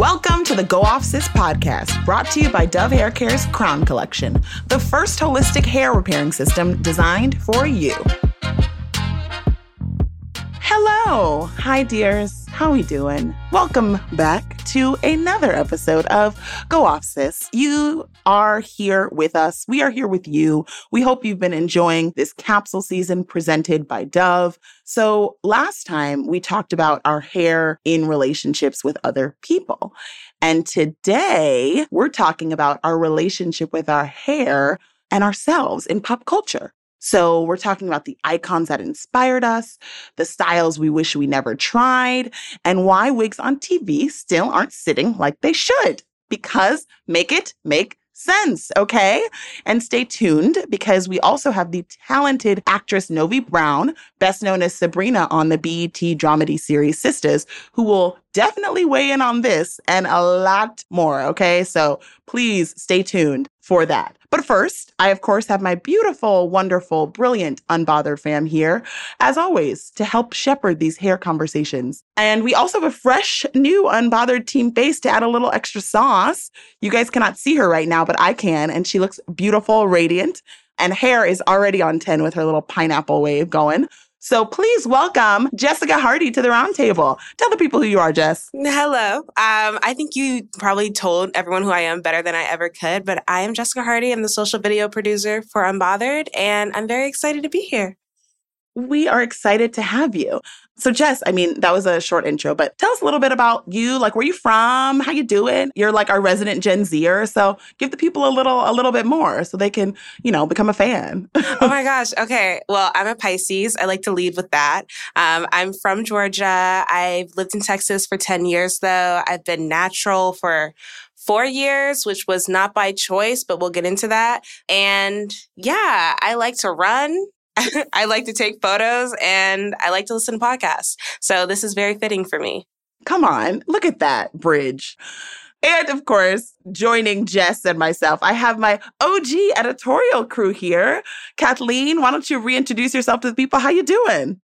Welcome to the Go Off Sis podcast, brought to you by Dove Hair Care's Crown Collection, the first holistic hair repairing system designed for you. Hello. Hi, dears. How we doing? Welcome back to another episode of Go Off Sis. You are here with us. We are here with you. We hope you've been enjoying this capsule season presented by Dove. So last time we talked about our hair in relationships with other people. And today we're talking about our relationship with our hair and ourselves in pop culture. So we're talking about the icons that inspired us, the styles we wish we never tried, and why wigs on TV still aren't sitting like they should. Because make it make sense, okay? And stay tuned because we also have the talented actress Novi Brown, best known as Sabrina on the BET dramedy series Sistas, who will definitely weigh in on this and a lot more, okay? So please stay tuned for that. But first, I of course have my beautiful, wonderful, brilliant, unbothered fam here, as always, to help shepherd these hair conversations. And we also have a fresh, new, unbothered team face to add a little extra sauce. You guys cannot see her right now, but I can. And she looks beautiful, radiant, and hair is already on 10 with her little pineapple wave going. So please welcome Jessica Hardy to the roundtable. Tell the people who you are, Jess. Hello. Um, I think you probably told everyone who I am better than I ever could, but I am Jessica Hardy. I'm the social video producer for Unbothered, and I'm very excited to be here. We are excited to have you. So Jess, I mean, that was a short intro, but tell us a little bit about you. Like where you from? How you doing? You're like our resident Gen Zer, so give the people a little a little bit more so they can, you know, become a fan. oh my gosh. Okay. Well, I'm a Pisces. I like to lead with that. Um, I'm from Georgia. I've lived in Texas for 10 years though. I've been natural for four years, which was not by choice, but we'll get into that. And yeah, I like to run. I like to take photos and I like to listen to podcasts. So this is very fitting for me. Come on, look at that bridge. And of course, joining Jess and myself, I have my OG editorial crew here. Kathleen, why don't you reintroduce yourself to the people? How you doing?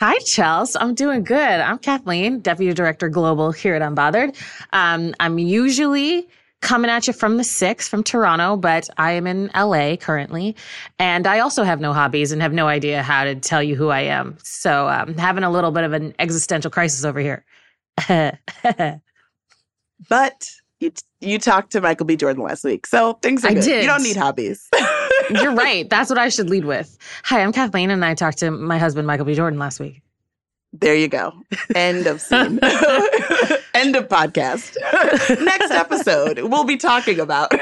Hi, Chelsea. I'm doing good. I'm Kathleen, Deputy Director Global here at Unbothered. Um, I'm usually coming at you from the six from Toronto, but I am in LA currently. And I also have no hobbies and have no idea how to tell you who I am. So I'm um, having a little bit of an existential crisis over here. but you, you talked to Michael B. Jordan last week. So things are I good. Did. You don't need hobbies. You're right. That's what I should lead with. Hi, I'm Kathleen, and I talked to my husband, Michael B. Jordan, last week. There you go. End of scene. End of podcast. Next episode, we'll be talking about.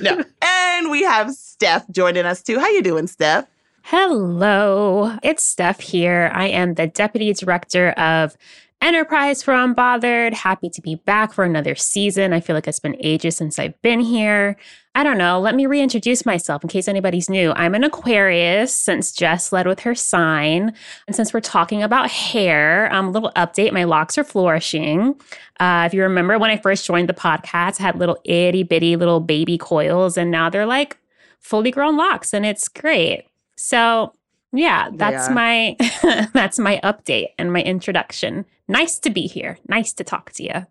no. And we have Steph joining us too. How you doing, Steph? Hello. It's Steph here. I am the Deputy Director of Enterprise for Unbothered. Happy to be back for another season. I feel like it's been ages since I've been here. I don't know. Let me reintroduce myself in case anybody's new. I'm an Aquarius since Jess led with her sign. And since we're talking about hair, um, a little update my locks are flourishing. Uh, if you remember when I first joined the podcast, I had little itty bitty little baby coils, and now they're like fully grown locks, and it's great. So yeah, that's my that's my update and my introduction. Nice to be here. Nice to talk to you.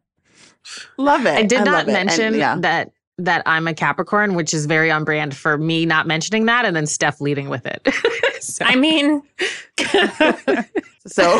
Love it. I did I not mention and, yeah. that that I'm a Capricorn, which is very on brand for me not mentioning that and then Steph leading with it. so. I mean, so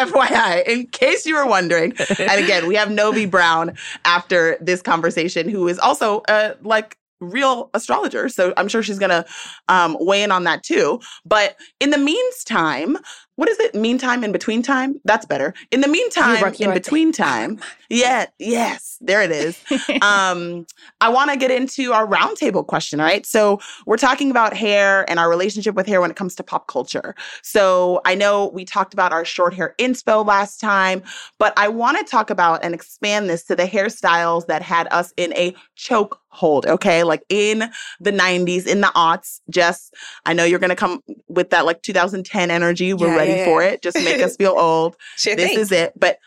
FYI, in case you were wondering, and again, we have Novi Brown after this conversation, who is also uh, like real astrologer. So I'm sure she's going to um, weigh in on that too. But in the meantime, what is it? Meantime, in between time? That's better. In the meantime, in between time. Yeah, yes, there it is. um, I want to get into our roundtable question. right? So we're talking about hair and our relationship with hair when it comes to pop culture. So I know we talked about our short hair inspo last time, but I want to talk about and expand this to the hairstyles that had us in a choke hold. Okay. Like in the 90s, in the aughts, Jess, I know you're going to come with that like 2010 energy. We're yeah, ready yeah, for it. Just make us feel old. Sure this is it. But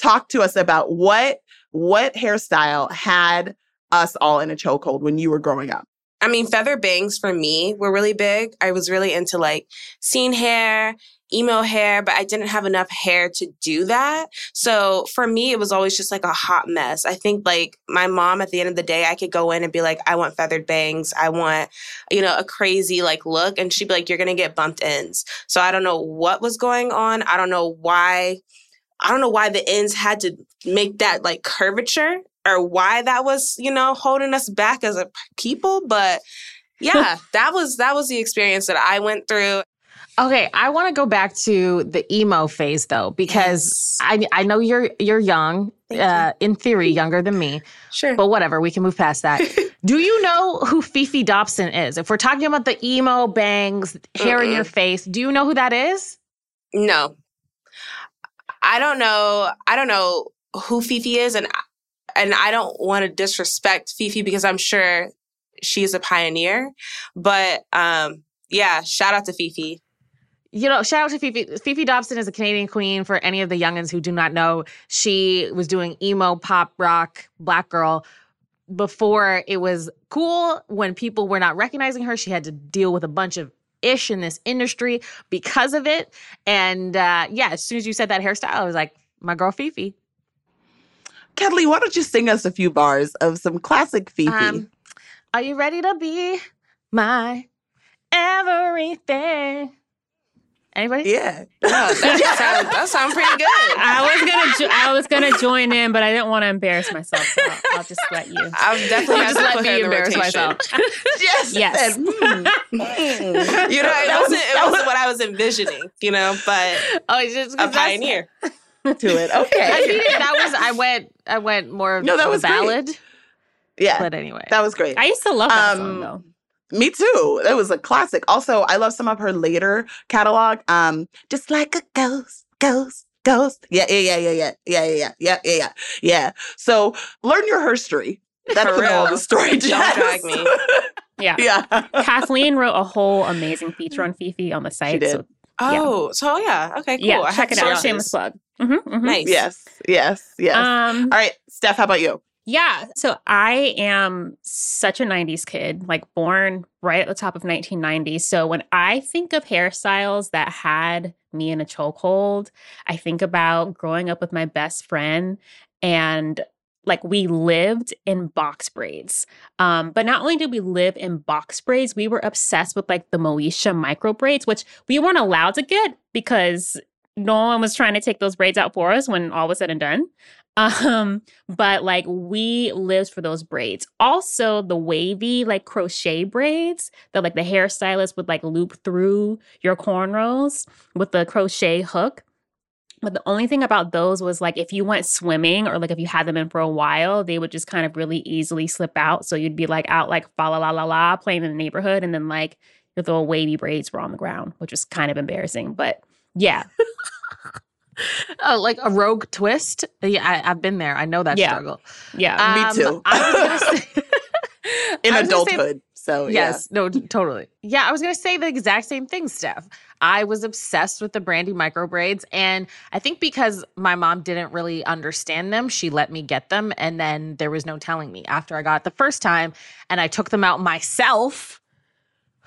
talk to us about what what hairstyle had us all in a chokehold when you were growing up. I mean, feather bangs for me were really big. I was really into like scene hair, emo hair, but I didn't have enough hair to do that. So for me, it was always just like a hot mess. I think like my mom at the end of the day, I could go in and be like, I want feathered bangs. I want, you know, a crazy like look. And she'd be like, you're going to get bumped ends. So I don't know what was going on. I don't know why. I don't know why the ends had to make that like curvature or why that was, you know, holding us back as a people, but yeah, that was that was the experience that I went through. Okay, I want to go back to the emo phase though, because Yes. I I know you're you're young, Thank you. uh, in theory, younger than me, Sure. but whatever, we can move past that. Do you know who Fefe Dobson is? If we're talking about the emo bangs, hair in your face, do you know who that is? No. I don't know. I don't know who Fefe is and and I don't want to disrespect Fefe because I'm sure she's a pioneer. But um yeah, shout out to Fefe. You know, shout out to Fefe. Fefe Dobson is a Canadian queen. For any of the youngins who do not know, she was doing emo, pop, rock, black girl before it was cool. When people were not recognizing her, she had to deal with a bunch of ish in this industry because of it. And uh, yeah, as soon as you said that hairstyle, I was like, my girl Fefe. Kathleen, why don't you sing us a few bars of some classic Fefe? Um, are you ready to be my everything? Anybody? yeah. Oh, that sounds that sounds pretty good. I was gonna jo- I was gonna join in, but I didn't want to embarrass myself, so I'll, I'll just let you. I've definitely Just have to let put me embarrass myself. Yes. Yes. and, mm, mm. You know, it That was- wasn't it wasn't what I was envisioning, you know, but Oh, it's just 'cause a that's- pioneer. to it. I Okay. mean, that was I went I went more of No, that a was great. ballad, Yeah. but anyway. That was great. I used to love that Um, song though. Me too. It was a classic. Also, I love some of her later catalog. Um, just like a ghost, ghost, ghost. Yeah, yeah, yeah, yeah, yeah, yeah, yeah, yeah, yeah, yeah, yeah. So learn your history. That's For the moral real. the story. Don't Jess. drag me. Yeah. yeah. Kathleen wrote a whole amazing feature on Fefe on the site. did. So Oh, so yeah. Okay, cool. yeah, I check have it out. Shameless plug. Mhm, mhm. Nice. Yes. Yes. Yes. Um, All right, Steph. How about you? Yeah. So I am such a 90s kid, like born right at the top of 1990. So when I think of hairstyles that had me in a chokehold, I think about growing up with my best friend and like we lived in box braids. Um, but not only did we live in box braids, we were obsessed with like the Moesha micro braids, which we weren't allowed to get because no one was trying to take those braids out for us when all was said and done. Um, but like we lived for those braids. Also, the wavy like crochet braids that like the hairstylist would like loop through your cornrows with the crochet hook. But the only thing about those was like if you went swimming or like if you had them in for a while, they would just kind of really easily slip out. So you'd be like out like fa la la la la playing in the neighborhood, and then like your little wavy braids were on the ground, which was kind of embarrassing. But yeah, Oh, like a rogue twist. Yeah, I, I've been there. I know that Yeah. struggle. yeah. Me um, too. I was gonna say, In I say- adulthood. so Yes, no, totally. Yeah, I was gonna say the exact same thing, Steph. I was obsessed with the Brandy micro braids, and I think because my mom didn't really understand them, she let me get them, and then there was no telling me after I got it the first time, and I took them out myself.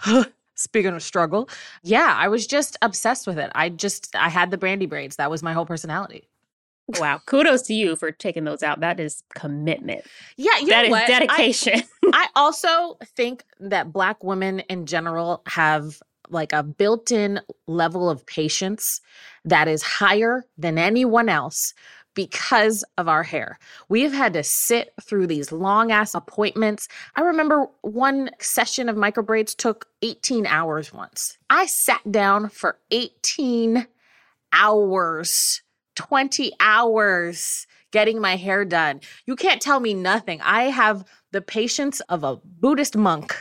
Speaking of struggle, yeah, I was just obsessed with it. I just I had the Brandy braids. That was my whole personality. wow. Kudos to you for taking those out. That is commitment. Yeah, you That know is what? I- dedication. I also think that black women in general have like a built-in level of patience that is higher than anyone else because of our hair. We have had to sit through these long ass appointments. I remember one session of micro braids took 18 hours once. I sat down for 18 hours, 20 hours getting my hair done. You can't tell me nothing. I have the patience of a Buddhist monk.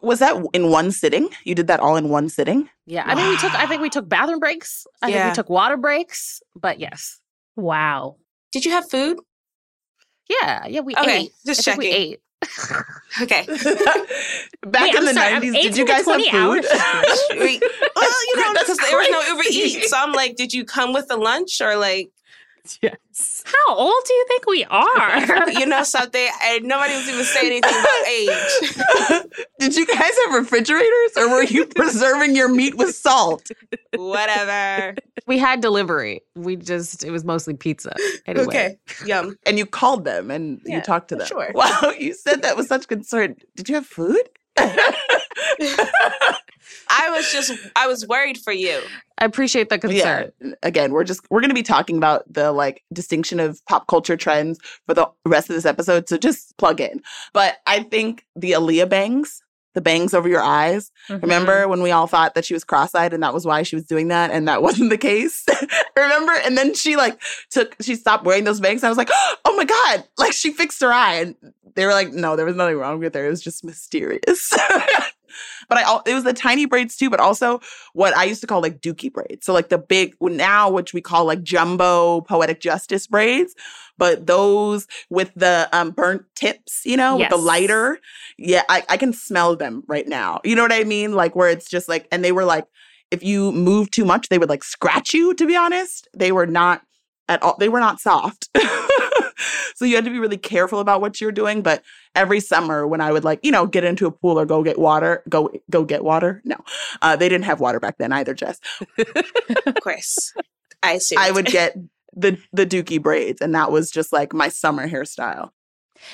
Was that in one sitting? You did that all in one sitting? Yeah, I mean, we took. I think we took bathroom breaks. I think we took water breaks. But yes, wow. Did you have food? yeah, yeah, we Okay, ate. just I think we checking. ate. Okay. Back Wait, in I'm the 90s, did you guys have 20 food? Wait, well, you know, That's because there was no Uber crazy. Eats. So I'm like, did you come with the lunch or like yes. How old do you think we are? you know something? And nobody was even saying anything about age. Did you guys have refrigerators or were you preserving your meat with salt? Whatever. We had delivery. We just, it was mostly pizza. Anyway. Okay. Yum. And you called them and you talked to them. sure. Wow, you said that with such concern. Did you have food? I was just I was worried for you. I appreciate the concern. Yeah. Again, we're just we're going to be talking about the like distinction of pop culture trends for the rest of this episode, so just plug in. But I think the Aaliyah bangs, the bangs over your eyes. Mm-hmm. Remember when we all thought that she was cross-eyed and that was why she was doing that and that wasn't the case? Remember? And then she like took she stopped wearing those bangs. And I was like, "Oh my god, like she fixed her eye." And they were like, "No, there was nothing wrong with her. It was just mysterious." but I it was the tiny braids too, but also what I used to call like dookie braids. So like the big now which we call like jumbo poetic justice braids, but those with the um burnt tips, you know, with the lighter. Yeah, I, I can smell them right now. You know what I mean? Like where it's just like, and they were like, if you move too much, they would like scratch you, to be honest. They were not at all, they were not soft. so you had to be really careful about what you're doing. But every summer when I would like, you know, get into a pool or go get water, go go get water. No. Uh, they didn't have water back then either, Jess. Of course. I assume. I would get the the dookie braids, and that was just like my summer hairstyle.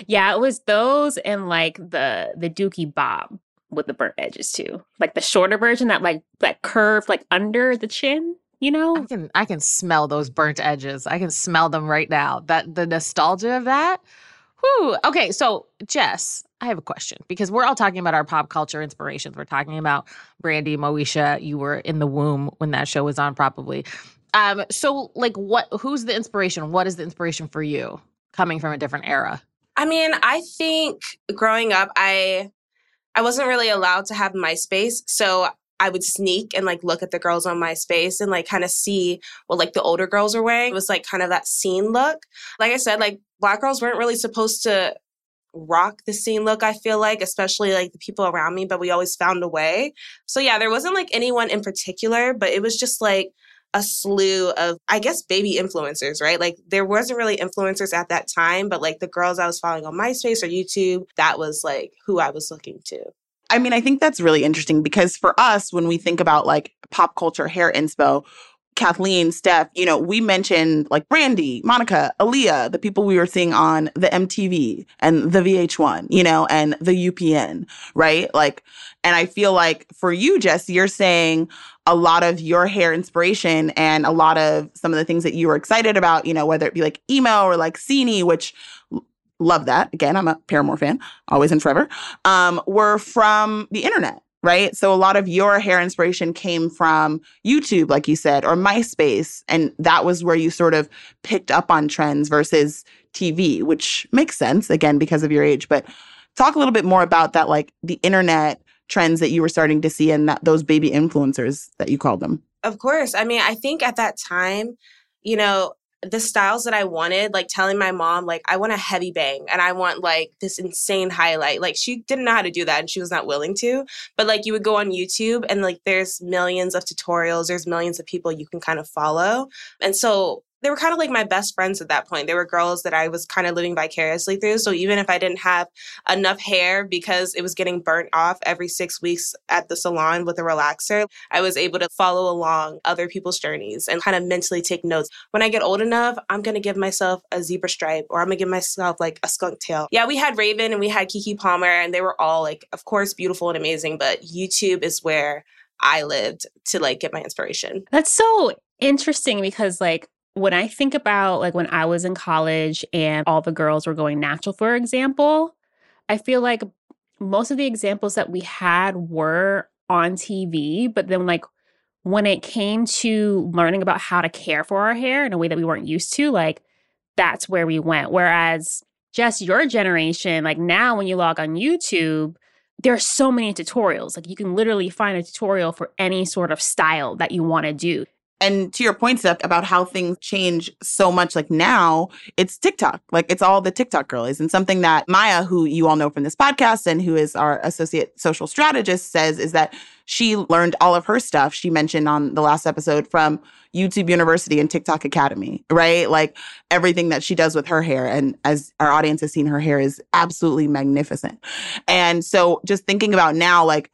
Yeah, it was those and like the the Dookie Bob with the burnt edges too. Like the shorter version that like that curved like under the chin, you know, I know? can I can smell those burnt edges. I can smell them right now. That the nostalgia of that. Whew. Okay, so Jess, I have a question because we're all talking about our pop culture inspirations. We're talking about Brandy, Moesha. You were in the womb when that show was on, probably. Um, so like what who's the inspiration? What is the inspiration for you coming from a different era? I mean, I think growing up, I I wasn't really allowed to have MySpace, so I would sneak and like look at the girls on MySpace and like kind of see what like the older girls were wearing. It was like kind of that scene look. Like I said, like black girls weren't really supposed to rock the scene look, I feel like, especially like the people around me, but we always found a way. So yeah, there wasn't like anyone in particular, but it was just like a slew of, I guess, baby influencers, right? Like there wasn't really influencers at that time, but like the girls I was following on MySpace or YouTube, that was like who I was looking to. I mean, I think that's really interesting because for us, when we think about like pop culture hair inspo, Kathleen, Steph, you know, we mentioned like Brandy, Monica, Aaliyah, the people we were seeing on the MTV and the VH1, you know, and the UPN, right? Like, and I feel like for you, Jess, you're saying a lot of your hair inspiration and a lot of some of the things that you were excited about, you know, whether it be like emo or like scene, which love that. Again, I'm a Paramore fan, always and forever, um, were from the internet right? So a lot of your hair inspiration came from YouTube, like you said, or MySpace. And that was where you sort of picked up on trends versus TV, which makes sense, again, because of your age. But talk a little bit more about that, like the internet trends that you were starting to see and that, those baby influencers that you called them. Of course. I mean, I think at that time, you know, the styles that I wanted, like telling my mom, like, I want a heavy bang and I want like this insane highlight. Like, she didn't know how to do that and she was not willing to. But like, you would go on YouTube and like, there's millions of tutorials, there's millions of people you can kind of follow. And so, they were kind of like my best friends at that point. They were girls that I was kind of living vicariously through. So even if I didn't have enough hair because it was getting burnt off every six weeks at the salon with a relaxer, I was able to follow along other people's journeys and kind of mentally take notes. When I get old enough, I'm going to give myself a zebra stripe or I'm going to give myself like a skunk tail. Yeah, we had Raven and we had Keke Palmer and they were all like, of course, beautiful and amazing, but YouTube is where I lived to like get my inspiration. That's so interesting because like when I think about like when I was in college and all the girls were going natural, for example, I feel like most of the examples that we had were on TV, but then like when it came to learning about how to care for our hair in a way that we weren't used to, like that's where we went. Whereas just your generation, like now when you log on YouTube, there are so many tutorials. Like you can literally find a tutorial for any sort of style that you want to do. And to your point, Steph, about how things change so much, like now, it's TikTok. Like it's all the TikTok girlies. And something that Maya, who you all know from this podcast and who is our associate social strategist, says is that she learned all of her stuff, she mentioned on the last episode, from YouTube University and TikTok Academy, right? Like everything that she does with her hair. And as our audience has seen, her hair is absolutely magnificent. And so just thinking about now, like,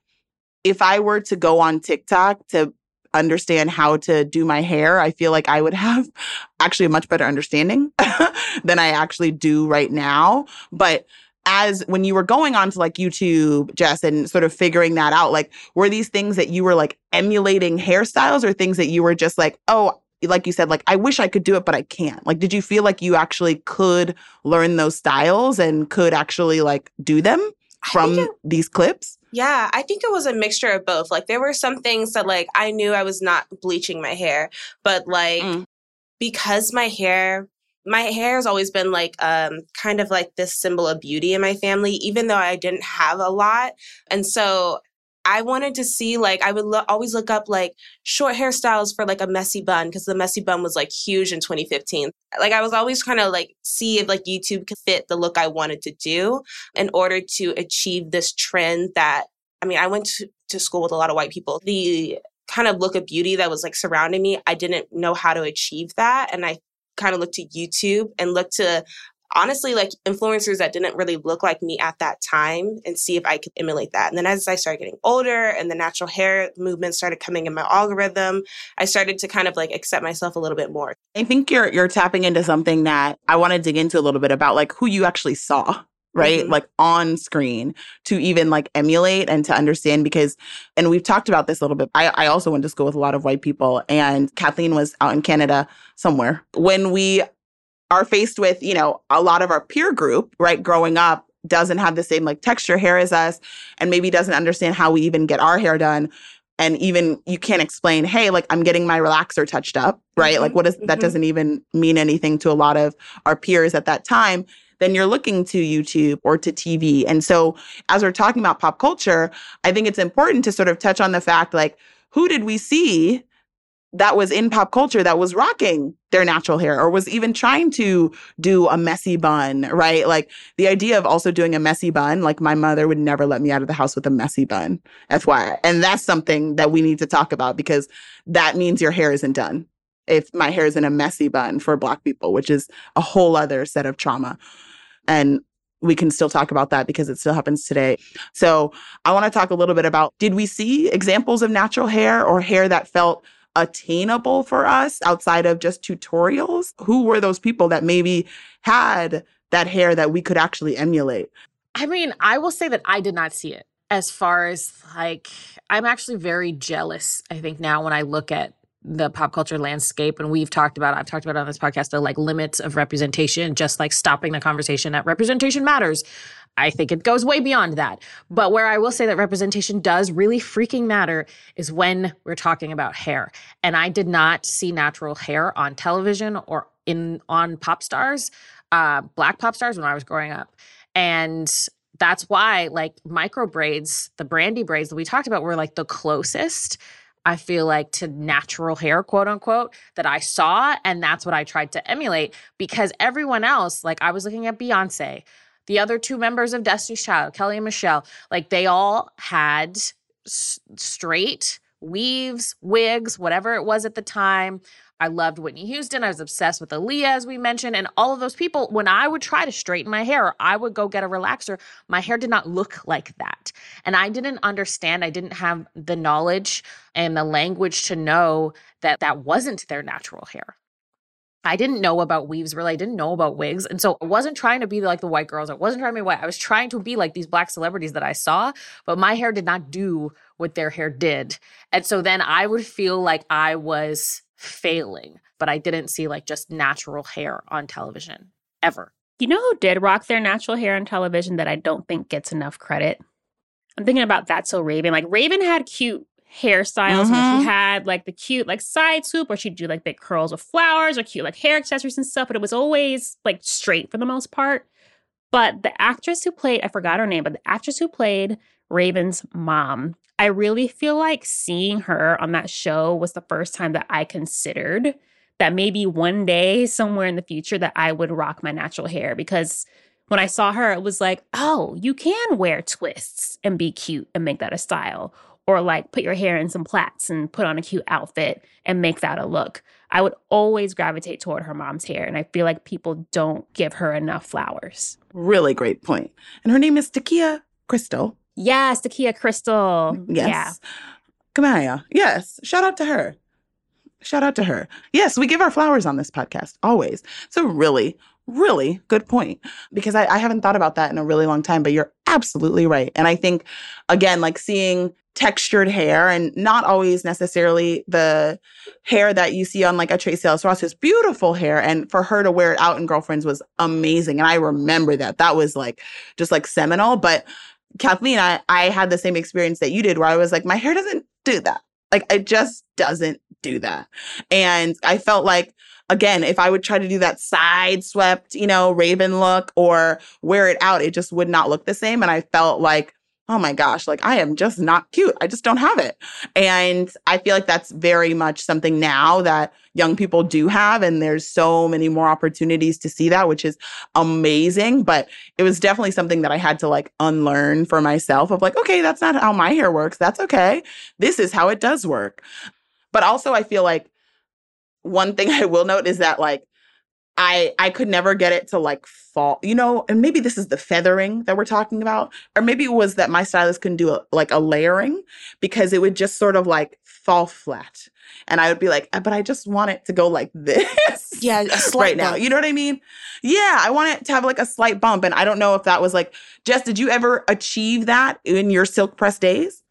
if I were to go on TikTok to understand how to do my hair, I feel like I would have actually a much better understanding than I actually do right now. But as when you were going on to like YouTube, Jess, and sort of figuring that out, like were these things that you were like emulating hairstyles or things that you were just like, oh, like you said, like I wish I could do it, but I can't. Like, did you feel like you actually could learn those styles and could actually like do them from these clips? Yeah, I think it was a mixture of both. Like there were some things that like I knew I was not bleaching my hair, but like mm. because my hair my hair has always been like um kind of like this symbol of beauty in my family even though I didn't have a lot. And so I wanted to see like I would lo- always look up like short hairstyles for like a messy bun because the messy bun was like huge in 2015. Like I was always kind of like see if like YouTube could fit the look I wanted to do in order to achieve this trend that I mean I went to, to school with a lot of white people. The kind of look of beauty that was like surrounding me, I didn't know how to achieve that and I kind of looked to YouTube and looked to honestly like influencers that didn't really look like me at that time and see if I could emulate that. And then as I started getting older and the natural hair movement started coming in my algorithm, I started to kind of like accept myself a little bit more. I think you're you're tapping into something that I want to dig into a little bit about like who you actually saw right mm-hmm. like on screen to even like emulate and to understand because and we've talked about this a little bit I, I also went to school with a lot of white people and kathleen was out in canada somewhere when we are faced with, you know, a lot of our peer group, right, growing up doesn't have the same like texture hair as us and maybe doesn't understand how we even get our hair done and even you can't explain hey like i'm getting my relaxer touched up right mm-hmm. like what is mm-hmm. that doesn't even mean anything to a lot of our peers at that time then you're looking to youtube or to tv and so as we're talking about pop culture i think it's important to sort of touch on the fact like who did we see that was in pop culture that was rocking their natural hair or was even trying to do a messy bun, right? Like the idea of also doing a messy bun, like my mother would never let me out of the house with a messy bun, FYI. And that's something that we need to talk about because that means your hair isn't done. If my hair is in a messy bun for Black people, which is a whole other set of trauma. And we can still talk about that because it still happens today. So I want to talk a little bit about did we see examples of natural hair or hair that felt attainable for us outside of just tutorials? Who were those people that maybe had that hair that we could actually emulate? I mean, I will say that I did not see it as far as like, I'm actually very jealous, I think, now when I look at the pop culture landscape and we've talked about i've talked about on this podcast the like limits of representation just like stopping the conversation at representation matters I think it goes way beyond that. But where I will say that representation does really freaking matter is when we're talking about hair. And I did not see natural hair on television or in on pop stars, uh, black pop stars when I was growing up. And that's why like micro braids, the brandy braids that we talked about were like the closest I feel like to natural hair, quote unquote, that I saw. And that's what I tried to emulate because everyone else, like I was looking at Beyonce, the other two members of Destiny's Child, Kelly and Michelle, like they all had s- straight weaves, wigs, whatever it was at the time. I loved Whitney Houston. I was obsessed with Aaliyah, as we mentioned. And all of those people, when I would try to straighten my hair, I would go get a relaxer. My hair did not look like that. And I didn't understand, I didn't have the knowledge and the language to know that that wasn't their natural hair. I didn't know about weaves really. I didn't know about wigs. And so I wasn't trying to be like the white girls. I wasn't trying to be white. I was trying to be like these black celebrities that I saw, but my hair did not do what their hair did. And so then I would feel like I was failing, but I didn't see like just natural hair on television ever. You know who did rock their natural hair on television that I don't think gets enough credit? I'm thinking about That's So Raven. Like Raven had cute hairstyles mm-hmm. she had like the cute like side swoop or she'd do like big curls with flowers or cute like hair accessories and stuff but it was always like straight for the most part but the actress who played i forgot her name but the actress who played Raven's mom. I really feel like seeing her on that show was the first time that I considered that maybe one day somewhere in the future that I would rock my natural hair because when I saw her it was like, "Oh, you can wear twists and be cute and make that a style." Or like put your hair in some plaits and put on a cute outfit and make that a look. I would always gravitate toward her mom's hair and I feel like people don't give her enough flowers. Really great point. And her name is T'Keyah Crystal. Yes, T'Keyah Crystal. Mm, yes. Yeah. Keymáh. Yes. Shout out to her. Shout out to her. Yes, we give our flowers on this podcast, always. It's a really, really good point because I, I haven't thought about that in a really long time, but you're absolutely right. And I think, again, like seeing textured hair and not always necessarily the hair that you see on like a Tracee Ellis Ross's beautiful hair. And for her to wear it out in Girlfriends was amazing. And I remember that. That was like just like seminal. But Kathleen, I, I had the same experience that you did where I was like, my hair doesn't do that. Like it just doesn't do that. And I felt like, again, if I would try to do that side swept, you know, raven look or wear it out, it just would not look the same. And I felt like, oh my gosh, like I am just not cute. I just don't have it. And I feel like that's very much something now that young people do have. And there's so many more opportunities to see that, which is amazing. But it was definitely something that I had to like unlearn for myself of like, okay, that's not how my hair works. That's okay. This is how it does work. But also, I feel like one thing I will note is that like I I could never get it to like fall, you know, and maybe this is the feathering that we're talking about, or maybe it was that my stylist couldn't do a, like a layering because it would just sort of like fall flat, and I would be like, "Uh, but I just want it to go like this, Yeah, a slight right now. You know what I mean? Yeah, I want it to have like a slight bump, and I don't know if that was like, Jess, did you ever achieve that in your silk press days?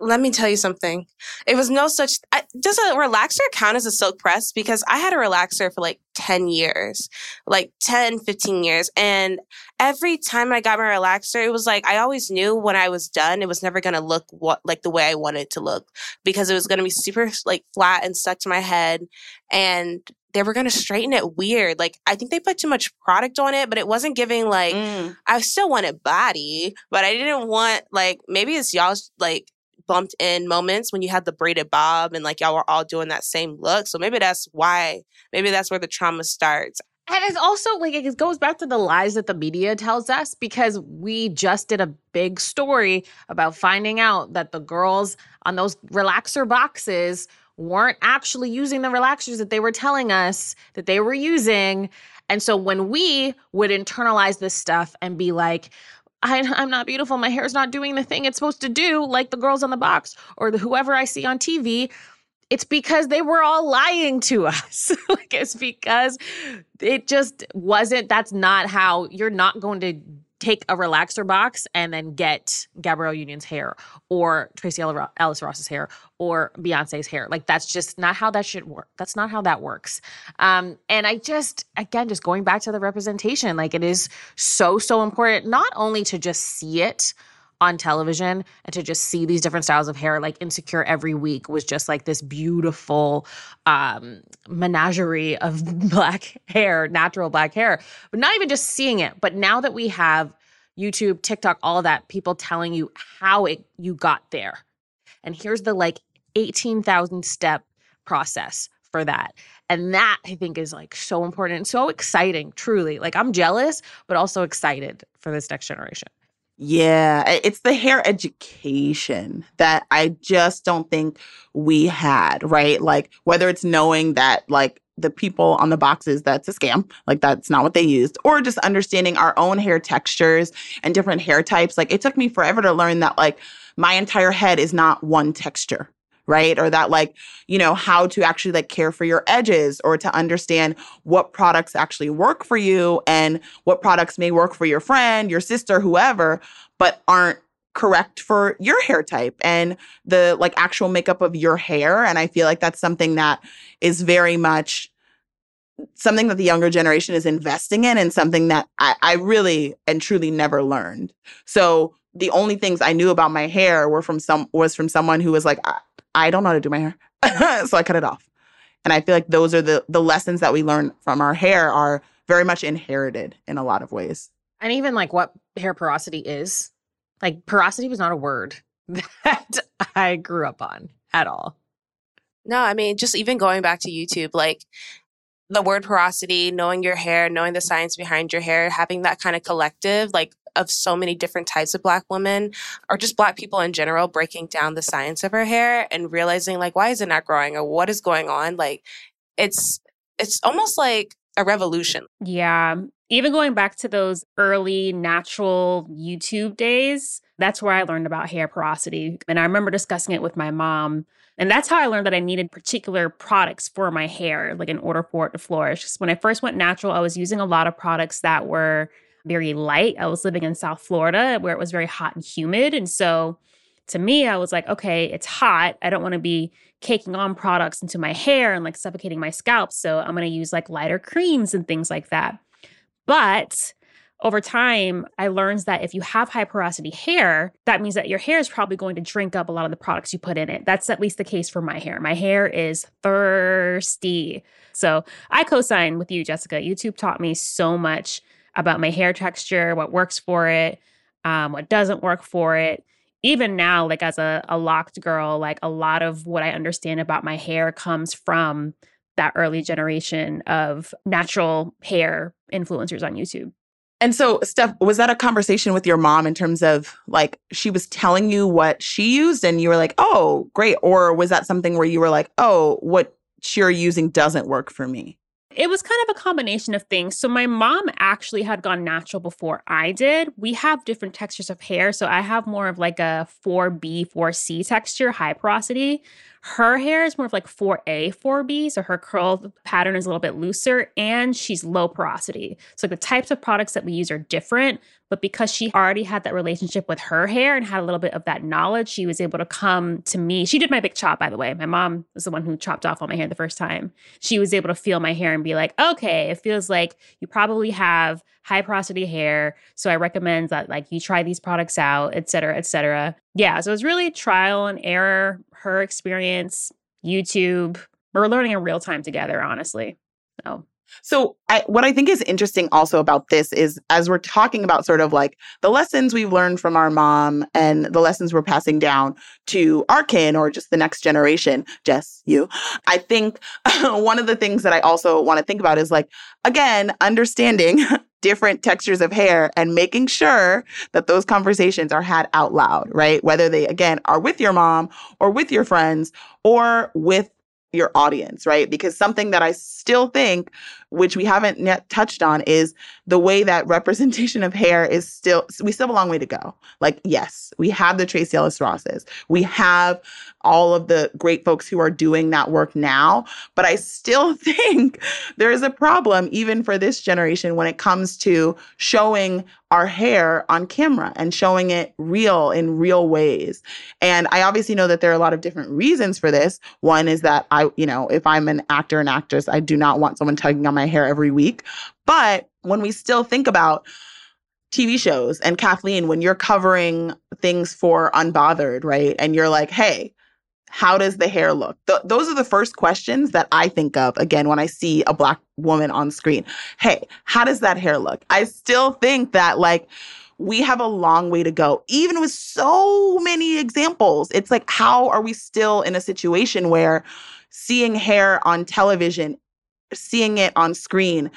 Let me tell you something. It was no such. I, does a relaxer count as a silk press? Because I had a relaxer for like 10 years, like 10, 15 years. And every time I got my relaxer, it was like I always knew when I was done, it was never going to look what like the way I wanted it to look because it was going to be super like flat and stuck to my head. And they were going to straighten it weird. Like I think they put too much product on it, but it wasn't giving like, Mm. I still wanted body, but I didn't want like maybe it's y'all's like bumped in moments when you had the braided bob and like y'all were all doing that same look. So maybe that's why. Maybe that's where the trauma starts. And it's also like it goes back to the lies that the media tells us because we just did a big story about finding out that the girls on those relaxer boxes weren't actually using the relaxers that they were telling us that they were using. And so when we would internalize this stuff and be like, I, I'm not beautiful. My hair's not doing the thing it's supposed to do, like the girls on the box or the whoever I see on TV. It's because they were all lying to us. like it's because it just wasn't. That's not how you're not going to take a relaxer box and then get Gabrielle Union's hair or Tracee Ellis Ross's hair or Beyonce's hair. Like that's just not how that should work. That's not how that works. Um, and I just again, just going back to the representation, like it is so so important not only to just see it on television and to just see these different styles of hair like insecure every week was just like this beautiful um menagerie of black hair natural black hair but not even just seeing it. But now that we have youtube tiktok all that people telling you how it you got there. And here's the like 18,000 step process for that. And that i think is like so important and so exciting truly. Like i'm jealous but also excited for this next generation Yeah, it's the hair education that I just don't think we had, right? Like whether it's knowing that like the people on the boxes that's a scam, like that's not what they used, or just understanding our own hair textures and different hair types. Like it took me forever to learn that like my entire head is not one texture. Right. Or that, like, you know, how to actually like care for your edges or to understand what products actually work for you and what products may work for your friend, your sister, whoever, but aren't correct for your hair type and the like actual makeup of your hair. And I feel like that's something that is very much something that the younger generation is investing in and something that I, I really and truly never learned. So the only things I knew about my hair were from some was from someone who was like, I, I don't know how to do my hair. so I cut it off. And I feel like those are the the lessons that we learn from our hair are very much inherited in a lot of ways. and even like what hair porosity is Like porosity was not a word that I grew up on at all. No, I mean, just even going back to YouTube, like the word porosity, knowing your hair, knowing the science behind your hair, having that kind of collective, like of so many different types of black women or just black people in general breaking down the science of her hair and realizing like why is it not growing or what is going on like it's it's almost like a revolution yeah even going back to those early natural youtube days that's where i learned about hair porosity and i remember discussing it with my mom and that's how I learned that I needed particular products for my hair, like in order for it to flourish. When I first went natural, I was using a lot of products that were very light. I was living in South Florida where it was very hot and humid. And so to me, I was like, okay, it's hot. I don't want to be caking on products into my hair and like suffocating my scalp. So I'm going to use like lighter creams and things like that. But over time, I learned that if you have high porosity hair, that means that your hair is probably going to drink up a lot of the products you put in it. That's at least the case for my hair. My hair is thirsty. So I co sign with you, Jessica. YouTube taught me so much about my hair texture, what works for it, um, what doesn't work for it. Even now, like as a, a locked girl, like a lot of what I understand about my hair comes from that early generation of natural hair influencers on YouTube. And so, Steph, was that a conversation with your mom in terms of like she was telling you what she used and you were like, oh, great? Or was that something where you were like, oh, what you're using doesn't work for me? It was kind of a combination of things. So, my mom actually had gone natural before I did. We have different textures of hair. So, I have more of like a 4B, 4C texture, high porosity, her hair is more of like 4A, 4B. So her curl pattern is a little bit looser and she's low porosity. So the types of products that we use are different. But because she already had that relationship with her hair and had a little bit of that knowledge, she was able to come to me. She did my big chop, by the way. My mom was the one who chopped off all my hair the first time. She was able to feel my hair and be like, okay, it feels like you probably have high porosity hair. So I recommend that like you try these products out, et cetera, et cetera. Yeah. So it was really trial and error, her experience, YouTube. We're learning in real time together, honestly. So so, I, what I think is interesting also about this is as we're talking about sort of like the lessons we've learned from our mom and the lessons we're passing down to our kin or just the next generation, Jess, you, I think one of the things that I also want to think about is like, again, understanding different textures of hair and making sure that those conversations are had out loud, right? Whether they, again, are with your mom or with your friends or with your audience, right? Because something that I still think, which we haven't yet touched on, is the way that representation of hair is still, we still have a long way to go. Like, yes, we have the Tracee Ellis Rosses, we have all of the great folks who are doing that work now, but I still think there is a problem, even for this generation, when it comes to showing our hair on camera and showing it real in real ways. And I obviously know that there are a lot of different reasons for this. One is that I, you know, if I'm an actor and actress, I do not want someone tugging on my hair every week. But when we still think about TV shows and Kathleen, when you're covering things for Unbothered, right? And you're like, hey, how does the hair look? Th- those are the first questions that I think of again when I see a black woman on screen. Hey, how does that hair look? I still think that like we have a long way to go. Even with so many examples, it's like, how are we still in a situation where seeing hair on television, seeing it on screen,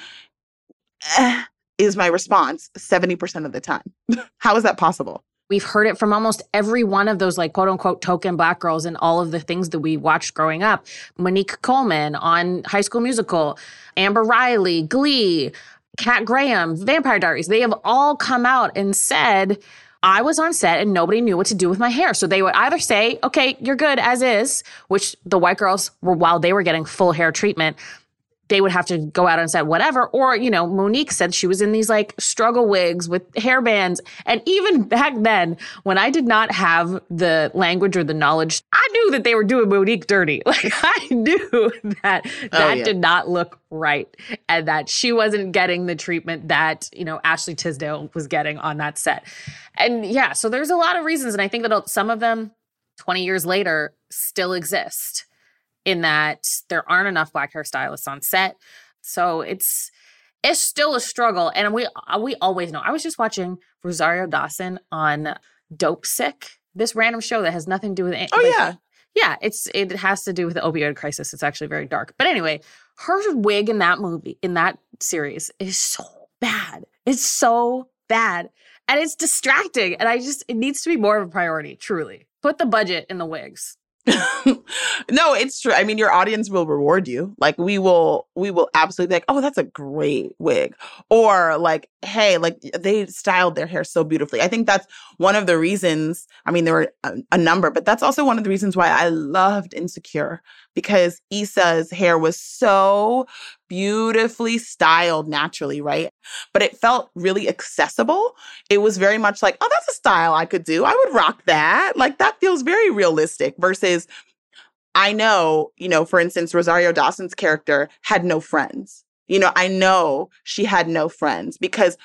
eh, is my response 70% of the time? how is that possible? We've heard it from almost every one of those like quote unquote token black girls and all of the things that we watched growing up. Monique Coleman on High School Musical, Amber Riley, Glee, Kat Graham, Vampire Diaries. They have all come out and said, I was on set and nobody knew what to do with my hair. So they would either say, okay, you're good as is, which the white girls were while they were getting full hair treatment they would have to go out and say whatever. Or, you know, Monique said she was in these like struggle wigs with hair bands. And even back then, when I did not have the language or the knowledge, I knew that they were doing Monique dirty. Like I knew that oh, that yeah. did not look right and that she wasn't getting the treatment that, you know, Ashley Tisdale was getting on that set. And yeah, so there's a lot of reasons. And I think that some of them 20 years later still exist in that there aren't enough black hairstylists on set. So it's it's still a struggle and we uh, we always know. I was just watching Rosario Dawson on Dopesick, this random show that has nothing to do with it. Oh like, yeah. Yeah, it's it has to do with the opioid crisis. It's actually very dark. But anyway, her wig in that movie, in that series, is so bad. It's so bad. And it's distracting. And I just it needs to be more of a priority, truly. Put the budget in the wigs. no, it's true. I mean, your audience will reward you. Like we will, we will absolutely like, oh, that's a great wig. Or like, hey, like they styled their hair so beautifully. I think that's one of the reasons. I mean, there were a, a number, but that's also one of the reasons why I loved Insecure because Issa's hair was so beautifully styled naturally, right? But it felt really accessible. It was very much like, oh, that's a style I could do. I would rock that. Like that feels very realistic versus I know, you know, for instance, Rosario Dawson's character had no friends. You know, I know she had no friends because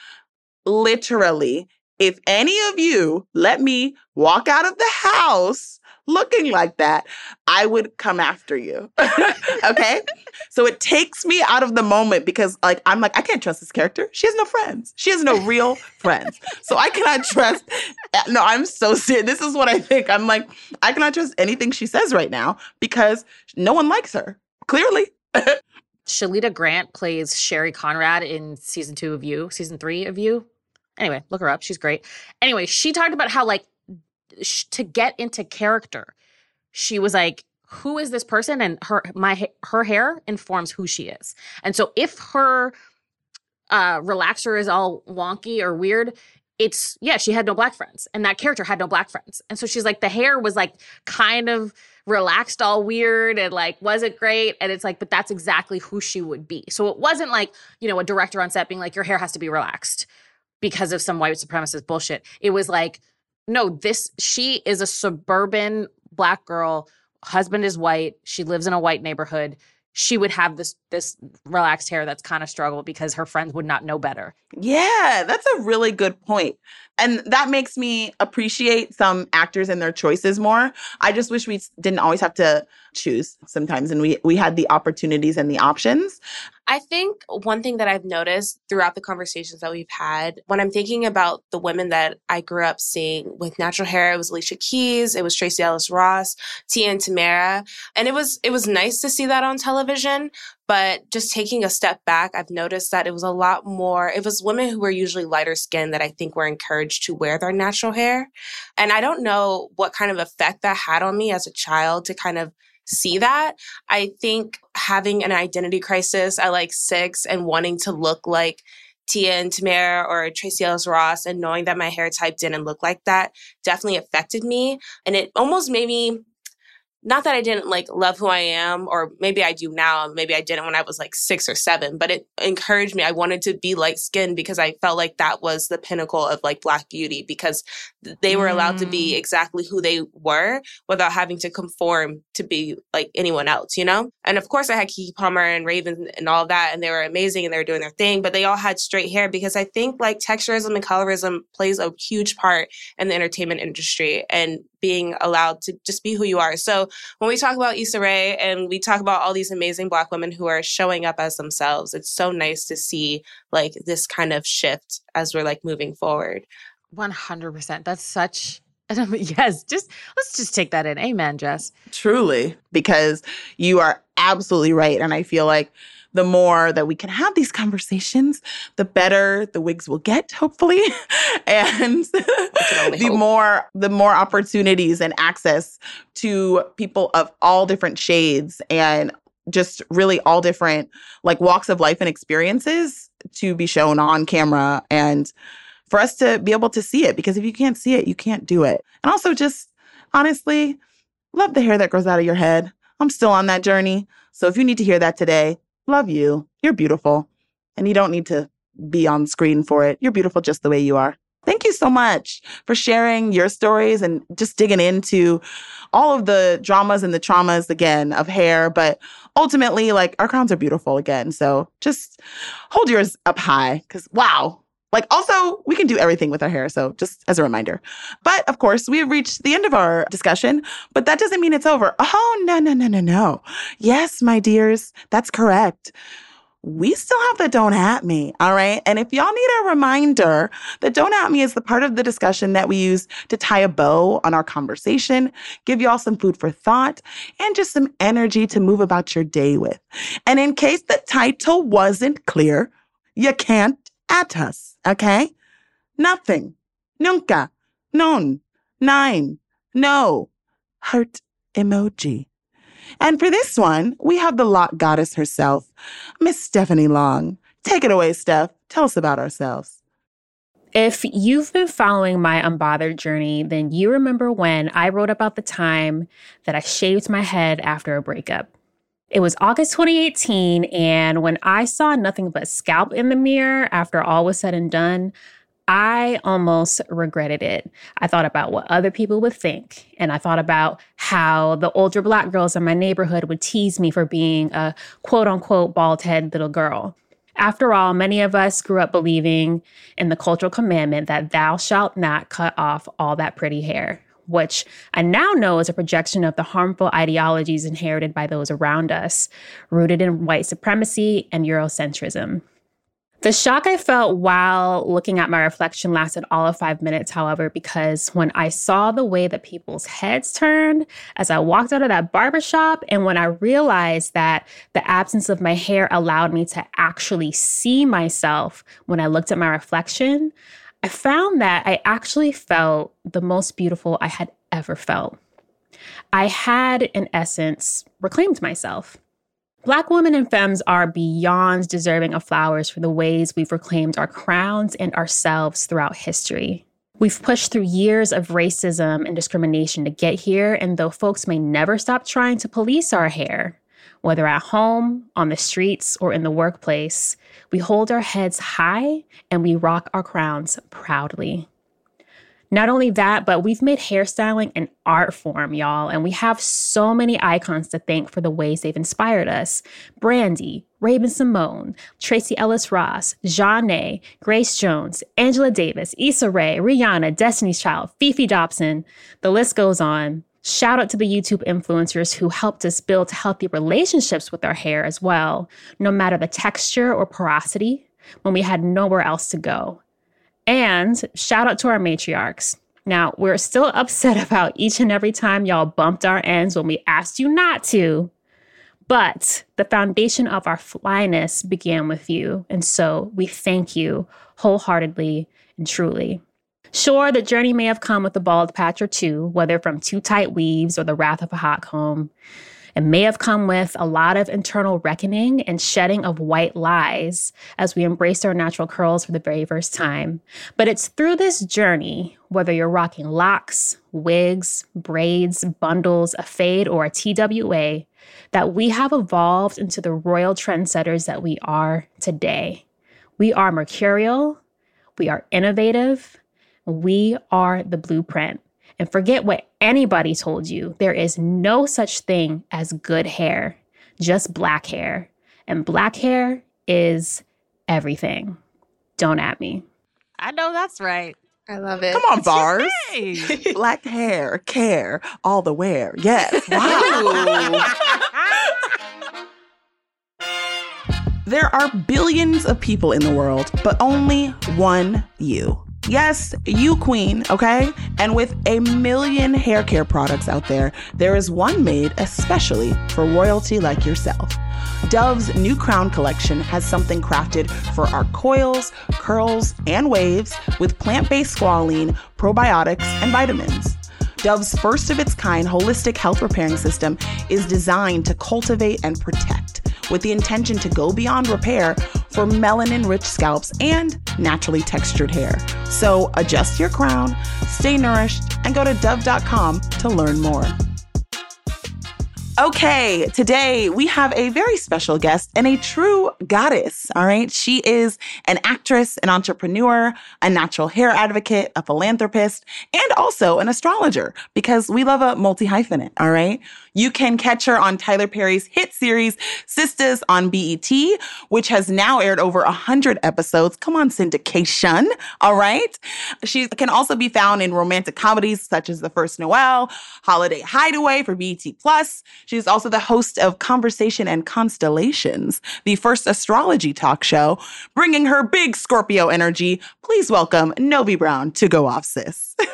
literally, if any of you let me walk out of the house looking like that, I would come after you. okay? so it takes me out of the moment because like I'm like I can't trust this character. She has no friends. She has no real friends. So I cannot trust eh, No, I'm so serious. This is what I think. I'm like I cannot trust anything she says right now because no one likes her. Clearly. Shalita Grant plays Sherry Conrad in season 2 of You, season 3 of You. Anyway, look her up. She's great. Anyway, she talked about how like to get into character, she was like, "Who is this person?" And her my her hair informs who she is. And so if her uh, relaxer is all wonky or weird, it's yeah, she had no black friends, and that character had no black friends. And so she's like, the hair was like kind of relaxed all weird and like wasn't great and it's like but that's exactly who she would be so it wasn't like you know a director on set being like your hair has to be relaxed because of some white supremacist bullshit it was like no, this she is a suburban black girl. Husband is white. She lives in a white neighborhood. She would have this this relaxed hair that's kind of struggle because her friends would not know better. Yeah, that's a really good point. And that makes me appreciate some actors and their choices more. I just wish we didn't always have to choose sometimes and we we had the opportunities and the options. I think one thing that I've noticed throughout the conversations that we've had, when I'm thinking about the women that I grew up seeing with natural hair, it was Alicia Keys, it was Tracee Ellis Ross, Tia and Tamera, and it was it was nice to see that on television. But just taking a step back, I've noticed that it was a lot more. It was women who were usually lighter skinned that I think were encouraged to wear their natural hair, and I don't know what kind of effect that had on me as a child to kind of see that. I think having an identity crisis at like six and wanting to look like Tia and Tamera or Tracee Ellis Ross and knowing that my hair type didn't look like that definitely affected me. And it almost made me not that I didn't like love who I am, or maybe I do now. Maybe I didn't when I was like six or seven, but it encouraged me. I wanted to be light skinned because I felt like that was the pinnacle of like black beauty because they were allowed to be mm. exactly who they were without having to conform to be like anyone else, you know? And of course, I had Keke Palmer and Raven and all that, and they were amazing and they were doing their thing, but they all had straight hair because I think like texturism and colorism plays a huge part in the entertainment industry and being allowed to just be who you are. So when we talk about Issa Rae and we talk about all these amazing Black women who are showing up as themselves, it's so nice to see like this kind of shift as we're like moving forward. 100%. That's such yes, just let's just take that in. Amen, Jess. Truly, because you are absolutely right. And I feel like the more that we can have these conversations, the better the wigs will get, hopefully. and the hope. more the more opportunities and access to people of all different shades and just really all different like walks of life and experiences to be shown on camera and for us to be able to see it because if you can't see it, you can't do it. And also just honestly, love the hair that grows out of your head. I'm still on that journey. So if you need to hear that today, love you. You're beautiful. And you don't need to be on screen for it. You're beautiful just the way you are. Thank you so much for sharing your stories and just digging into all of the dramas and the traumas again of hair. But ultimately, like our crowns are beautiful again. So just hold yours up high because wow, like, also, we can do everything with our hair. So, just as a reminder. But of course, we have reached the end of our discussion, but that doesn't mean it's over. Oh, no, no, no, no, no. Yes, my dears, that's correct. we still have the don't at me. All right. And if y'all need a reminder, the don't at me is the part of the discussion that we use to tie a bow on our conversation, give y'all some food for thought, and just some energy to move about your day with. And in case the title wasn't clear, you can't at us. Okay. Nothing. Nunca. Non. Nine. No. Heart emoji. And for this one, we have the lock goddess herself, Miss Stephanie Long. Take it away, Steph. Tell us about ourselves. If you've been following my unbothered journey, then you remember when I wrote about the time that I shaved my head after a breakup. It was August 2018, and when I saw nothing but scalp in the mirror after all was said and done, I almost regretted it. I thought about what other people would think. And I thought about how the older black girls in my neighborhood would tease me for being a quote unquote bald head little girl. After all, many of us grew up believing in the cultural commandment that thou shalt not cut off all that pretty hair, which I now know is a projection of the harmful ideologies inherited by those around us, rooted in white supremacy and Eurocentrism. The shock I felt while looking at my reflection lasted all of five minutes, however, because when I saw the way that people's heads turned as I walked out of that barbershop, and when I realized that the absence of my hair allowed me to actually see myself when I looked at my reflection, I found that I actually felt the most beautiful I had ever felt. I had, in essence, reclaimed myself. Black women and femmes are beyond deserving of flowers for the ways we've reclaimed our crowns and ourselves throughout history. We've pushed through years of racism and discrimination to get here, and though folks may never stop trying to police our hair, whether at home, on the streets, or in the workplace, we hold our heads high and we rock our crowns proudly. Not only that, but we've made hairstyling an art form, y'all, and we have so many icons to thank for the ways they've inspired us. Brandy, Raven-Symoné, Tracee Ellis Ross, Zhané, Grace Jones, Angela Davis, Issa Rae, Rihanna, Destiny's Child, Fefe Dobson. The list goes on. Shout out to the YouTube influencers who helped us build healthy relationships with our hair as well, no matter the texture or porosity, when we had nowhere else to go. And shout out to our matriarchs. Now, we're still upset about each and every time y'all bumped our ends when we asked you not to. But the foundation of our flyness began with you. And so we thank you wholeheartedly and truly. Sure, the journey may have come with a bald patch or two, whether from too tight weaves or the wrath of a hot comb. It may have come with a lot of internal reckoning and shedding of white lies as we embraced our natural curls for the very first time. But it's through this journey, whether you're rocking locks, wigs, braids, bundles, a fade, or a TWA, that we have evolved into the royal trendsetters that we are today. We are mercurial, we are innovative, we are the blueprint. And forget what anybody told you. There is no such thing as good hair, just black hair. And black hair is everything. Don't at me. I know that's right. I love it. Come on, bars. Black hair, care, all the wear. Yes. Wow. there are billions of people in the world, but only one you. Yes, you queen, okay? And with a million hair care products out there, there is one made especially for royalty like yourself. Dove's new crown collection has something crafted for our coils, curls, and waves with plant based squalene, probiotics, and vitamins. Dove's first of its kind holistic health repairing system is designed to cultivate and protect with the intention to go beyond repair for melanin rich scalps and naturally textured hair. So adjust your crown, stay nourished, and go to dove.com to learn more. Okay, today we have a very special guest and a true goddess. All right. She is an actress, an entrepreneur, a natural hair advocate, a philanthropist, and also an astrologer because we love a multi hyphenate. All right. You can catch her on Tyler Perry's hit series, Sistas on BET, which has now aired over 100 episodes. Come on, syndication. All right. She can also be found in romantic comedies such as The First Noel, Holiday Hideaway for BET Plus. She's also the host of Conversation and Constellations, the first astrology talk show, bringing her big Scorpio energy. Please welcome Novi Brown to Go Off Sis.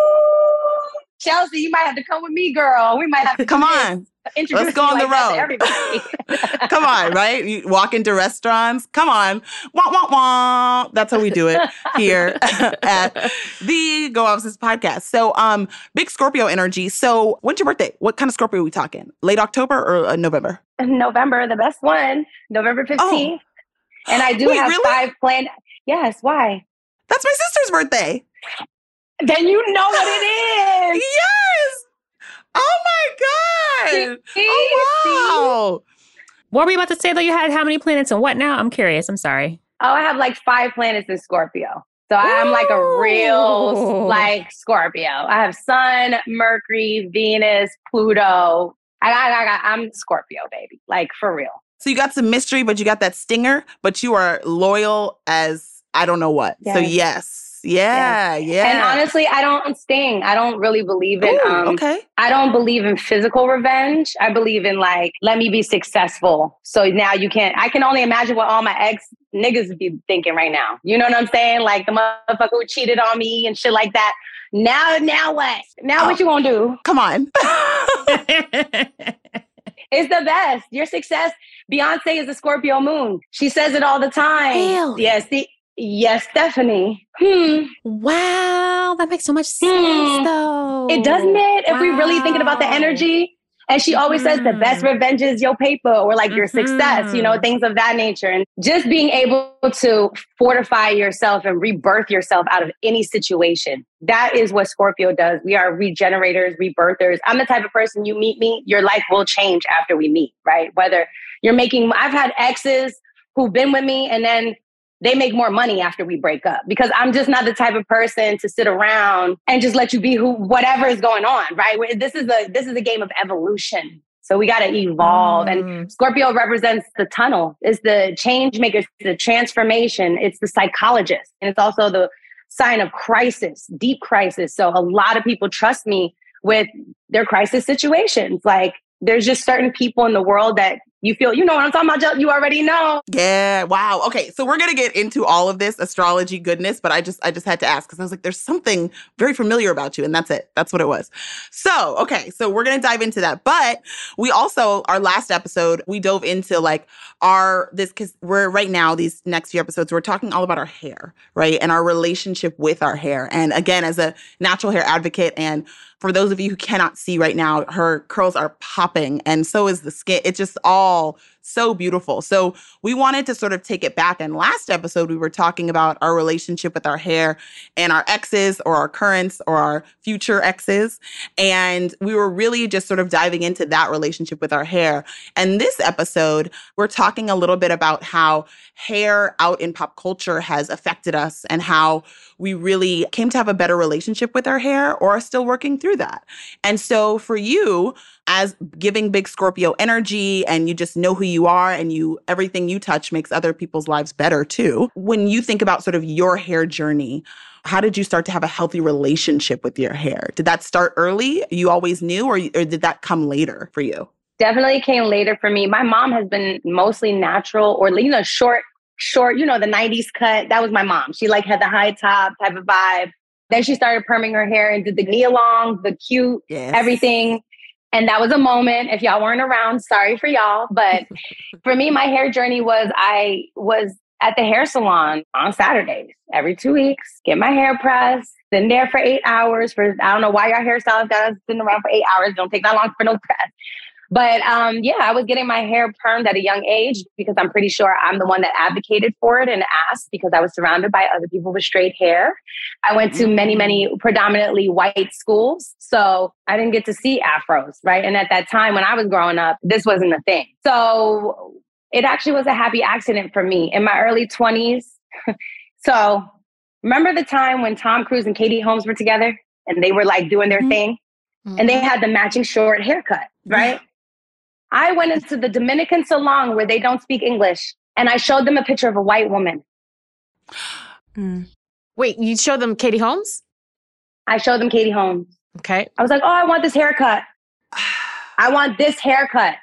Chelsea, you might have to come with me, girl. We might have to come on. Introduce Let's go on like the road. Come on, right? You walk into restaurants. Come on. Wah, wah, wah. That's how we do it here at the Go Off Sis podcast. So, um, big Scorpio energy. So, when's your birthday? What kind of Scorpio are we talking? Late October or uh, November? November, the best one, November 15th. Oh. And I do Wait, have really? five planned. Yes, why? That's my sister's birthday. Then you know what it is. Yes. Oh my God. Oh, wow. What were you about to say though? You had how many planets and what now? I'm curious. I'm sorry. Oh, I have like five planets in Scorpio. So I'm like a real like Scorpio. I have Sun, Mercury, Venus, Pluto. I got, I got, I'm Scorpio, baby. Like for real. So you got some mystery, but you got that stinger, but you are loyal as I don't know what. So Yes. Yeah, yeah. And honestly, I don't sting. I don't really believe in Ooh, um okay. I don't believe in physical revenge. I believe in like, let me be successful. So now you can't, I can only imagine what all my ex niggas be thinking right now. You know what I'm saying? Like the motherfucker who cheated on me and shit like that. Now, now what? Now Oh. what you gonna do? Come on. It's the best. Your success. Beyonce is a Scorpio moon. She says it all the time. Really? Yes, the, yes, Stephanie. Hmm. wow, that makes so much sense Hmm. though. It doesn't it? If we're really thinking about the energy. And she always says the best Mhm. revenge is your paper or like your success, you know, Mhm. things of that nature. And just being able to fortify yourself and rebirth yourself out of any situation. That is what Scorpio does. We are regenerators, rebirthers. I'm the type of person you meet me, your life will change after we meet, right? Whether you're making, I've had exes who've been with me and then they make more money after we break up because I'm just not the type of person to sit around and just let you be who whatever is going on, right? This is a this is a game of evolution. So we got to evolve and Mm. Scorpio represents the tunnel. It's the change maker, the transformation, it's the psychologist, and it's also the sign of crisis, deep crisis. So a lot of people trust me with their crisis situations. Like there's just certain people in the world that you feel, you know what I'm talking about, you already know. Yeah. Wow. Okay. So we're gonna get into all of this astrology goodness, but I just I just had to ask because I was like, there's something very familiar about you, and that's it. That's what it was. So okay. So we're gonna dive into that. But we also our last episode we dove into like our this because we're right now these next few episodes we're talking all about our hair right and our relationship with our hair and again as a natural hair advocate and for those of you who cannot see right now her curls are popping and so is the skin. It's just all so beautiful so we wanted to sort of take it back and last episode we were talking about our relationship with our hair and our exes or our currents or our future exes and we were really just sort of diving into that relationship with our hair and this episode we're talking a little bit about how hair out in pop culture has affected us and how we really came to have a better relationship with our hair or are still working through that. And so for you, as giving big Scorpio energy and you just know who you are and you everything you touch makes other people's lives better too. When you think about sort of your hair journey, how did you start to have a healthy relationship with your hair? Did that start early? You always knew or, or did that come later for you? definitely came later for me. My mom has been mostly natural or you know short, short. You know the '90s cut. That was my mom. She like had the high top type of vibe. Then she started perming her hair and did the Nia Long, the cute, Yes. everything. And that was a moment. If y'all weren't around, sorry for y'all. But for me, my hair journey was I was at the hair salon on Saturdays every two weeks, get my hair pressed, been there for eight hours for I don't know why y'all hairstylists got us sitting around for eight hours. Don't take that long for no press. But um, yeah, I was getting my hair permed at a young age because I'm pretty sure I'm the one that advocated for it and asked because I was surrounded by other people with straight hair. I went to many, many predominantly white schools. So I didn't get to see afros, right? And at that time when I was growing up, this wasn't a thing. So it actually was a happy accident for me in my early 20s. so remember the time when Tom Cruise and Katie Holmes were together and they were like doing their Mhm. thing? and they had the matching short haircut, right? I went into the Dominican salon where they don't speak English and I showed them a picture of a white woman. Mm. Wait, you showed them Katie Holmes? I showed them Katie Holmes. Okay. I was like, oh, I want this haircut. I want this haircut.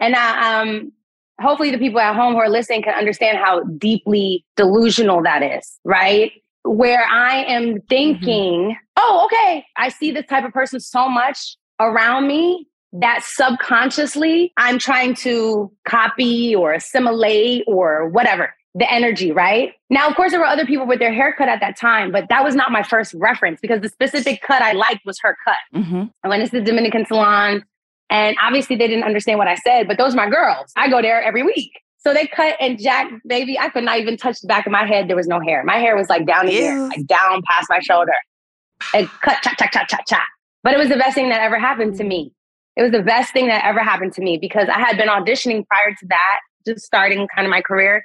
And I, um, hopefully the people at home who are listening can understand how deeply delusional that is, right? Where I am thinking, mm-hmm. oh, okay, I see this type of person so much around me that subconsciously I'm trying to copy or assimilate or whatever the energy, right? Now, of course, there were other people with their haircut at that time, but that was not my first reference because the specific cut I liked was her cut. Mm-hmm. I went to the Dominican salon, and obviously they didn't understand what I said, but those are my girls. I go there every week. So they cut and Jack, baby, I could not even touch the back of my head. There was no hair. My hair was like down here, like down past my shoulder. And cut, cha, cha, cha, cha, cha. But it was the best thing that ever happened to me. It was the best thing that ever happened to me because I had been auditioning prior to that, just starting kind of my career.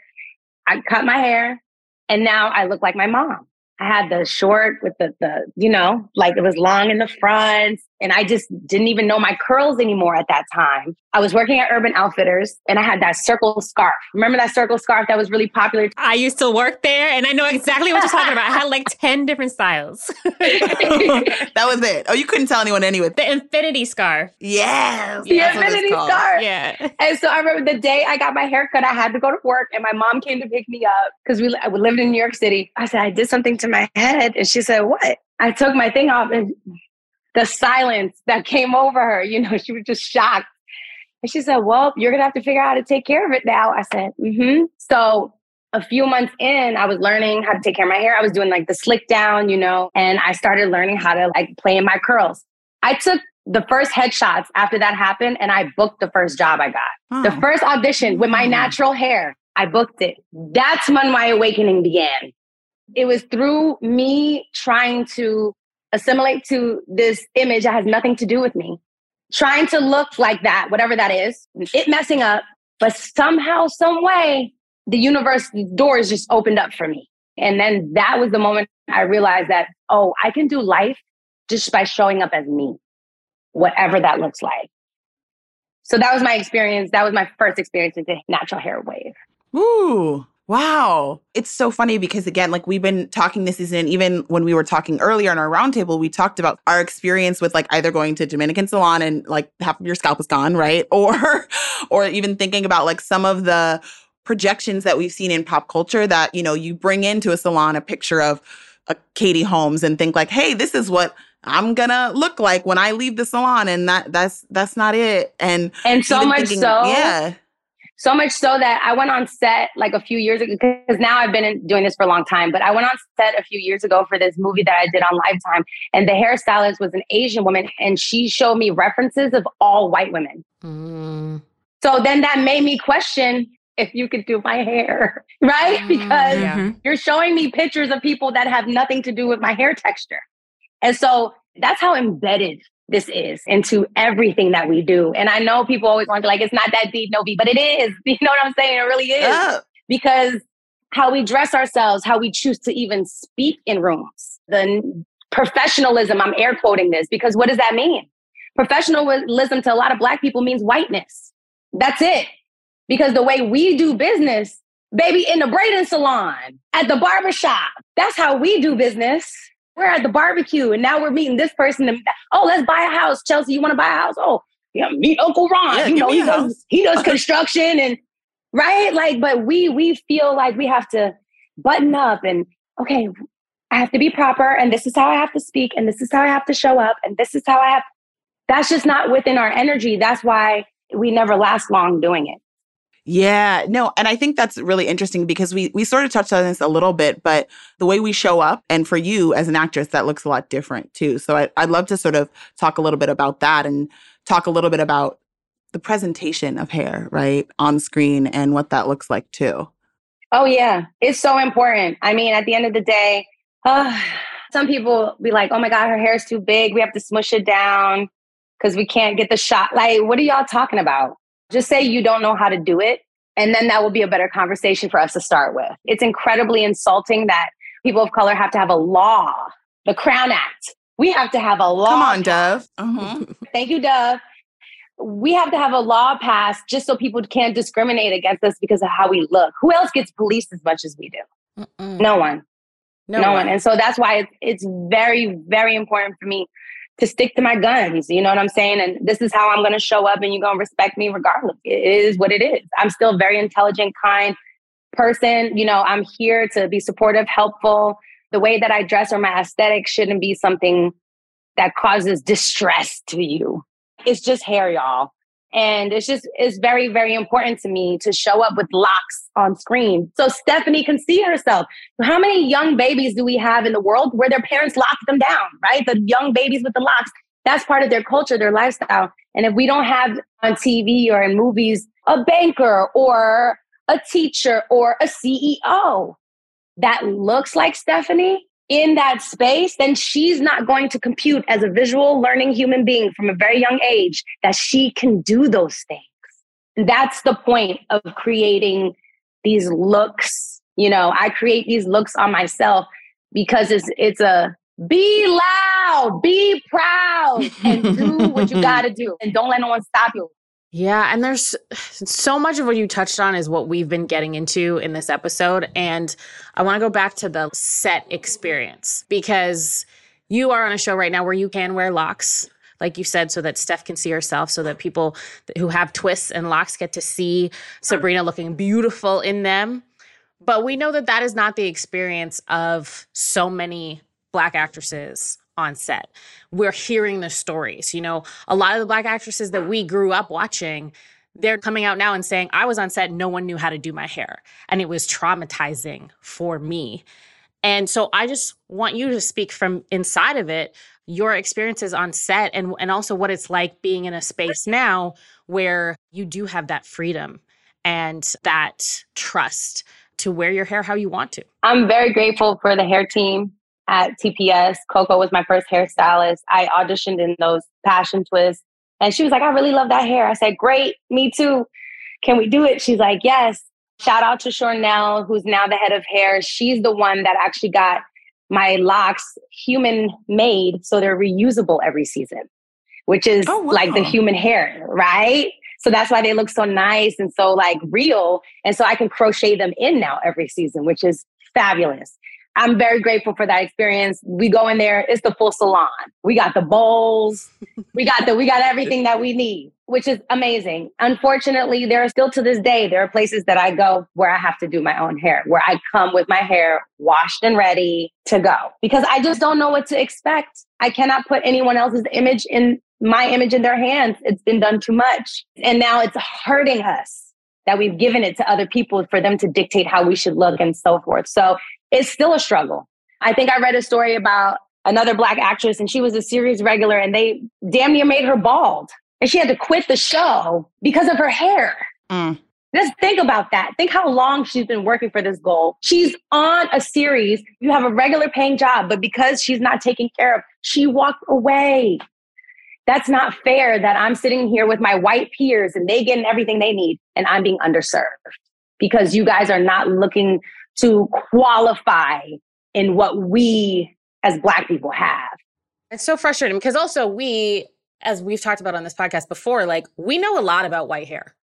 I cut my hair and now I look like my mom. I had the short with the, the, you know, like it was long in the front. And I just didn't even know my curls anymore at that time. I was working at Urban Outfitters and I had that circle scarf. Remember that circle scarf that was really popular? I used to work there and I know exactly what you're talking about. I had like 10 different styles. that was it. Oh, you couldn't tell anyone anyway. The infinity scarf. Yes. The infinity scarf. Yeah. And so I remember the day I got my haircut, I had to go to work and my mom came to pick me up because we, we lived in New York City. I said, I did something to my head. And she said, What? I took my thing off and the silence that came over her, you know, she was just shocked. And she said, Well, you're gonna have to figure out how to take care of it now. I said, Mm-hmm. So a few months in, I was learning how to take care of my hair. I was doing like the slick down, you know, and I started learning how to like play in my curls. I took the first headshots after that happened and I booked the first job I got. Oh. The first audition with my hmm. natural hair, I booked it. That's when my awakening began. It was through me trying to assimilate to this image that has nothing to do with me, trying to look like that, whatever that is, it messing up, but somehow, some way, the universe doors just opened up for me. And then that was the moment I realized that, oh, I can do life just by showing up as me, whatever that looks like. So that was my experience. That was my first experience with natural hair wave. Ooh, Wow. It's so funny because, again, like we've been talking this season, even when we were talking earlier in our roundtable, we talked about our experience with like either going to Dominican salon and like half of your scalp is gone, right? Or, or even thinking about like some of the projections that we've seen in pop culture that, you know, you bring into a salon a picture of a Katie Holmes and think like, hey, this is what I'm gonna look like when I leave the salon, and that that's that's not it. And and so much thinking, so, yeah, so much so that I went on set like a few years ago, because now I've been doing this for a long time, but I went on set a few years ago for this movie that I did on Lifetime. And the hairstylist was an Asian woman, and she showed me references of all white women. Mm. So then that made me question if you could do my hair, right? Mm, because yeah. you're showing me pictures of people that have nothing to do with my hair texture. And so that's how embedded this is into everything that we do. And I know people always want to be like, it's not that deep, Novi, but it is. You know what I'm saying? It really is. Oh. Because how we dress ourselves, how we choose to even speak in rooms, the professionalism, I'm air quoting this because what does that mean? Professionalism to a lot of Black people means whiteness. That's it. Because the way we do business, baby, in the braiding salon, at the barbershop, that's how we do business we're at the barbecue and now we're meeting this person. And, oh, let's buy a house. Chelsea, you want to buy a house? Oh, yeah, meet Uncle Ron. Yeah, you know, he does, he does construction and right. Like, but we we feel like we have to button up and okay, I have to be proper and this is how I have to speak and this is how I have to show up and this is how I have. That's just not within our energy. That's why we never last long doing it. Yeah, no, and I think that's really interesting because we we sort of touched on this a little bit, but the way we show up, and for you as an actress, that looks a lot different too. So I, I'd love to sort of talk a little bit about that and talk a little bit about the presentation of hair, right, on screen and what that looks like too. Oh yeah, it's so important. I mean, at the end of the day, uh, some people be like, "Oh my god, her hair is too big. We have to smush it down because we can't get the shot." Like, what are y'all talking about? Just say you don't know how to do it. And then that will be a better conversation for us to start with. It's incredibly insulting that people of color have to have a law, the Crown Act. We have to have a law. Come on, Dove. Uh-huh. Thank you, Dove. We have to have a law passed just so people can't discriminate against us because of how we look. Who else gets policed as much as we do? Mm-mm. No one. No, no one. one. And so that's why it's, it's very, very important for me to stick to my guns. You know what I'm saying? And this is how I'm going to show up, and you're going to respect me regardless. It is what it is. I'm still very intelligent, kind person. You know, I'm here to be supportive, helpful. The way that I dress or my aesthetic shouldn't be something that causes distress to you. It's just hair, y'all. And it's just, it's very, very important to me to show up with locks on screen so Stephanie can see herself. How many young babies do we have in the world where their parents lock them down, right? The young babies with the locks. That's part of their culture, their lifestyle. And if we don't have on TV or in movies a banker or a teacher or a CEO that looks like Stephanie, in that space, then she's not going to compute as a visual learning human being from a very young age that she can do those things. And that's the point of creating these looks. You know, I create these looks on myself because it's it's a be loud, be proud, and do what you gotta do. And don't let no one stop you. Yeah, and there's so much of what you touched on is what we've been getting into in this episode. And I want to go back to the set experience because you are on a show right now where you can wear locks, like you said, so that Steph can see herself, so that people who have twists and locks get to see Sabrina looking beautiful in them. But we know that that is not the experience of so many Black actresses on set. We're hearing the stories. You know, a lot of the black actresses that we grew up watching, they're coming out now and saying, I was on set, no one knew how to do my hair. And it was traumatizing for me. And so I just want you to speak from inside of it, your experiences on set and, and also what it's like being in a space now where you do have that freedom and that trust to wear your hair how you want to. I'm very grateful for the hair team at TPS. Coco was my first hairstylist. I auditioned in those passion twists. And she was like, I really love that hair. I said, Great, me too. Can we do it? She's like, Yes. Shout out to Shornell, who's now the head of hair. She's the one that actually got my locks human made so they're reusable every season, which is oh, wow. like the human hair, right? So that's why they look so nice and so like real. And so I can crochet them in now every season, which is fabulous. I'm very grateful for that experience. We go in there, it's the full salon. We got the bowls, we got the we got everything that we need, which is amazing. Unfortunately, there are still to this day, there are places that I go where I have to do my own hair, where I come with my hair washed and ready to go because I just don't know what to expect. I cannot put anyone else's image in my image in their hands. It's been done too much. And now it's hurting us that we've given it to other people for them to dictate how we should look and so forth. So it's still a struggle. I think I read a story about another black actress and she was a series regular and they damn near made her bald and she had to quit the show because of her hair. Mm. Just think about that. Think how long she's been working for this goal. She's on a series. You have a regular paying job, but because she's not taken care of, she walked away. That's not fair that I'm sitting here with my white peers and they getting everything they need and I'm being underserved because you guys are not looking to qualify in what we as Black people have. It's so frustrating because also we, as we've talked about on this podcast before, like we know a lot about white hair.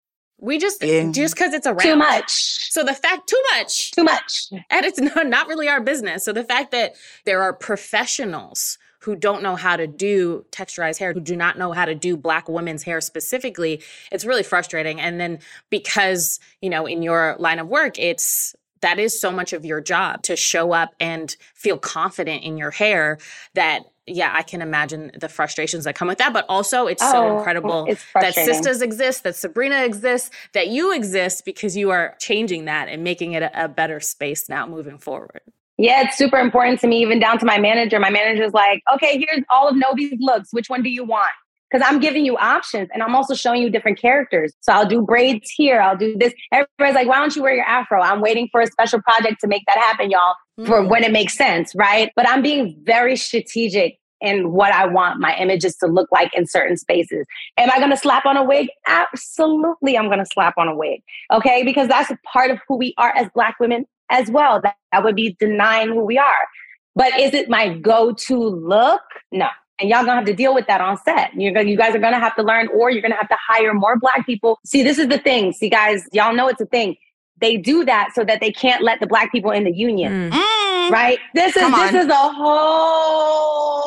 We just yeah. just because it's around too much. So the fact too much, too much, and it's not, not really our business. So the fact that there are professionals who don't know how to do texturized hair, who do not know how to do black women's hair specifically, it's really frustrating. And then because you know in your line of work, it's that is so much of your job to show up and feel confident in your hair that yeah, I can imagine the frustrations that come with that. But also, it's oh, so incredible that Sistas exist, that Sabrina exists, that you exist because you are changing that and making it a, a better space now moving forward. Yeah, it's super important to me, even down to my manager. My manager's like, okay, here's all of Novi's looks. Which one do you want? Because I'm giving you options and I'm also showing you different characters. So I'll do braids here, I'll do this. Everybody's like, why don't you wear your afro? I'm waiting for a special project to make that happen, y'all, mm. for when it makes sense, right? But I'm being very strategic in what I want my images to look like in certain spaces. Am I going to slap on a wig? Absolutely, I'm going to slap on a wig. Okay, because that's a part of who we are as Black women as well. That, that would be denying who we are. But is it my go to look? No and y'all gonna have to deal with that on set. You're gonna, you guys are gonna have to learn, or you're gonna have to hire more black people. See, this is the thing. See, guys, y'all know it's a thing. They do that so that they can't let the black people in the union, mm. right? This is this is a whole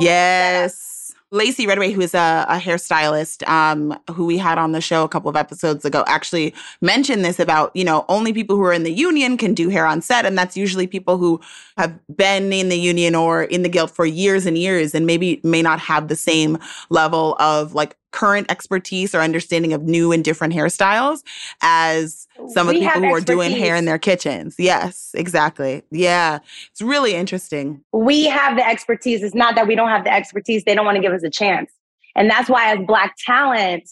yes. Lacy Redway, who is a, a hairstylist, um, who we had on the show a couple of episodes ago, actually mentioned this about, you know, only people who are in the union can do hair on set. And that's usually people who have been in the union or in the guild for years and years and maybe may not have the same level of like current expertise or understanding of new and different hairstyles as some of the people who are doing hair in their kitchens. Yes, exactly. Yeah. It's really interesting. We have the expertise. It's not that we don't have the expertise, they don't want to give us a chance. And that's why, as Black talent,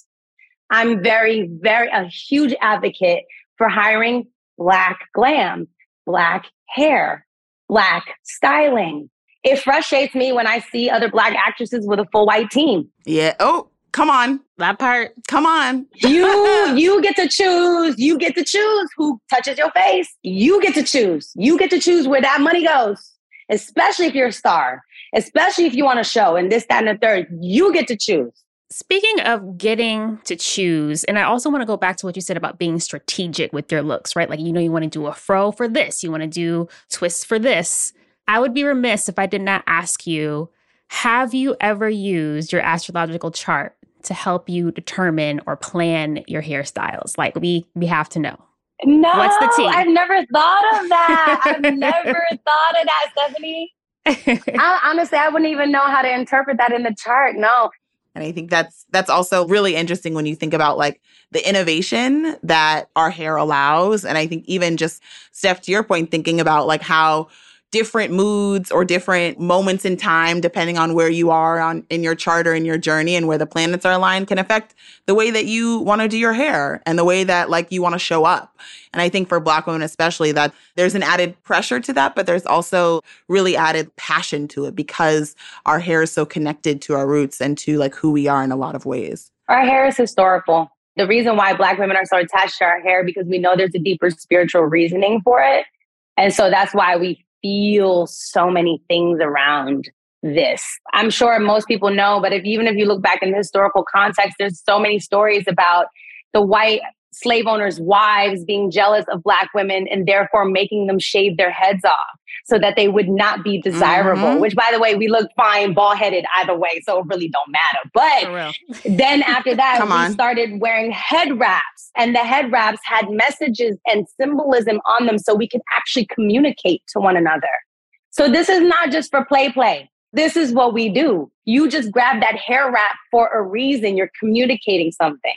I'm very, very a huge advocate for hiring Black glam, Black hair, Black styling. It frustrates me when I see other Black actresses with a full white team. Yeah. Oh, Come on. That part. Come on. you you get to choose. You get to choose who touches your face. You get to choose. You get to choose where that money goes. Especially if you're a star. Especially if you want a show and this, that, and the third. You get to choose. Speaking of getting to choose, and I also want to go back to what you said about being strategic with your looks, right? Like, you know, you want to do a fro for this, you want to do twists for this. I would be remiss if I did not ask you have you ever used your astrological chart to help you determine or plan your hairstyles? Like we we have to know. No, what's the tea? I've never thought of that. I've never thought of that, Stephanie. I, honestly, I wouldn't even know how to interpret that in the chart. No. And I think that's that's also really interesting when you think about like the innovation that our hair allows. And I think even just Steph, to your point, thinking about like how different moods or different moments in time, depending on where you are on in your chart or in your journey and where the planets are aligned, can affect the way that you want to do your hair and the way that like you want to show up. And I think for Black women especially, that there's an added pressure to that, but there's also really added passion to it because our hair is so connected to our roots and to like who we are in a lot of ways. Our hair is historical. The reason why Black women are so attached to our hair because we know there's a deeper spiritual reasoning for it. And so that's why we feel so many things around this. I'm sure most people know, but if even if you look back in historical context, there's so many stories about the white slave owners' wives being jealous of black women and therefore making them shave their heads off so that they would not be desirable. Mm-hmm. Which, by the way, we look fine, bald headed either way, so it really don't matter. But then after that, we started wearing head wraps, and the head wraps had messages and symbolism on them, so we could actually communicate to one another. So this is not just for play play. This is what we do. You just grab that hair wrap for a reason. You're communicating something.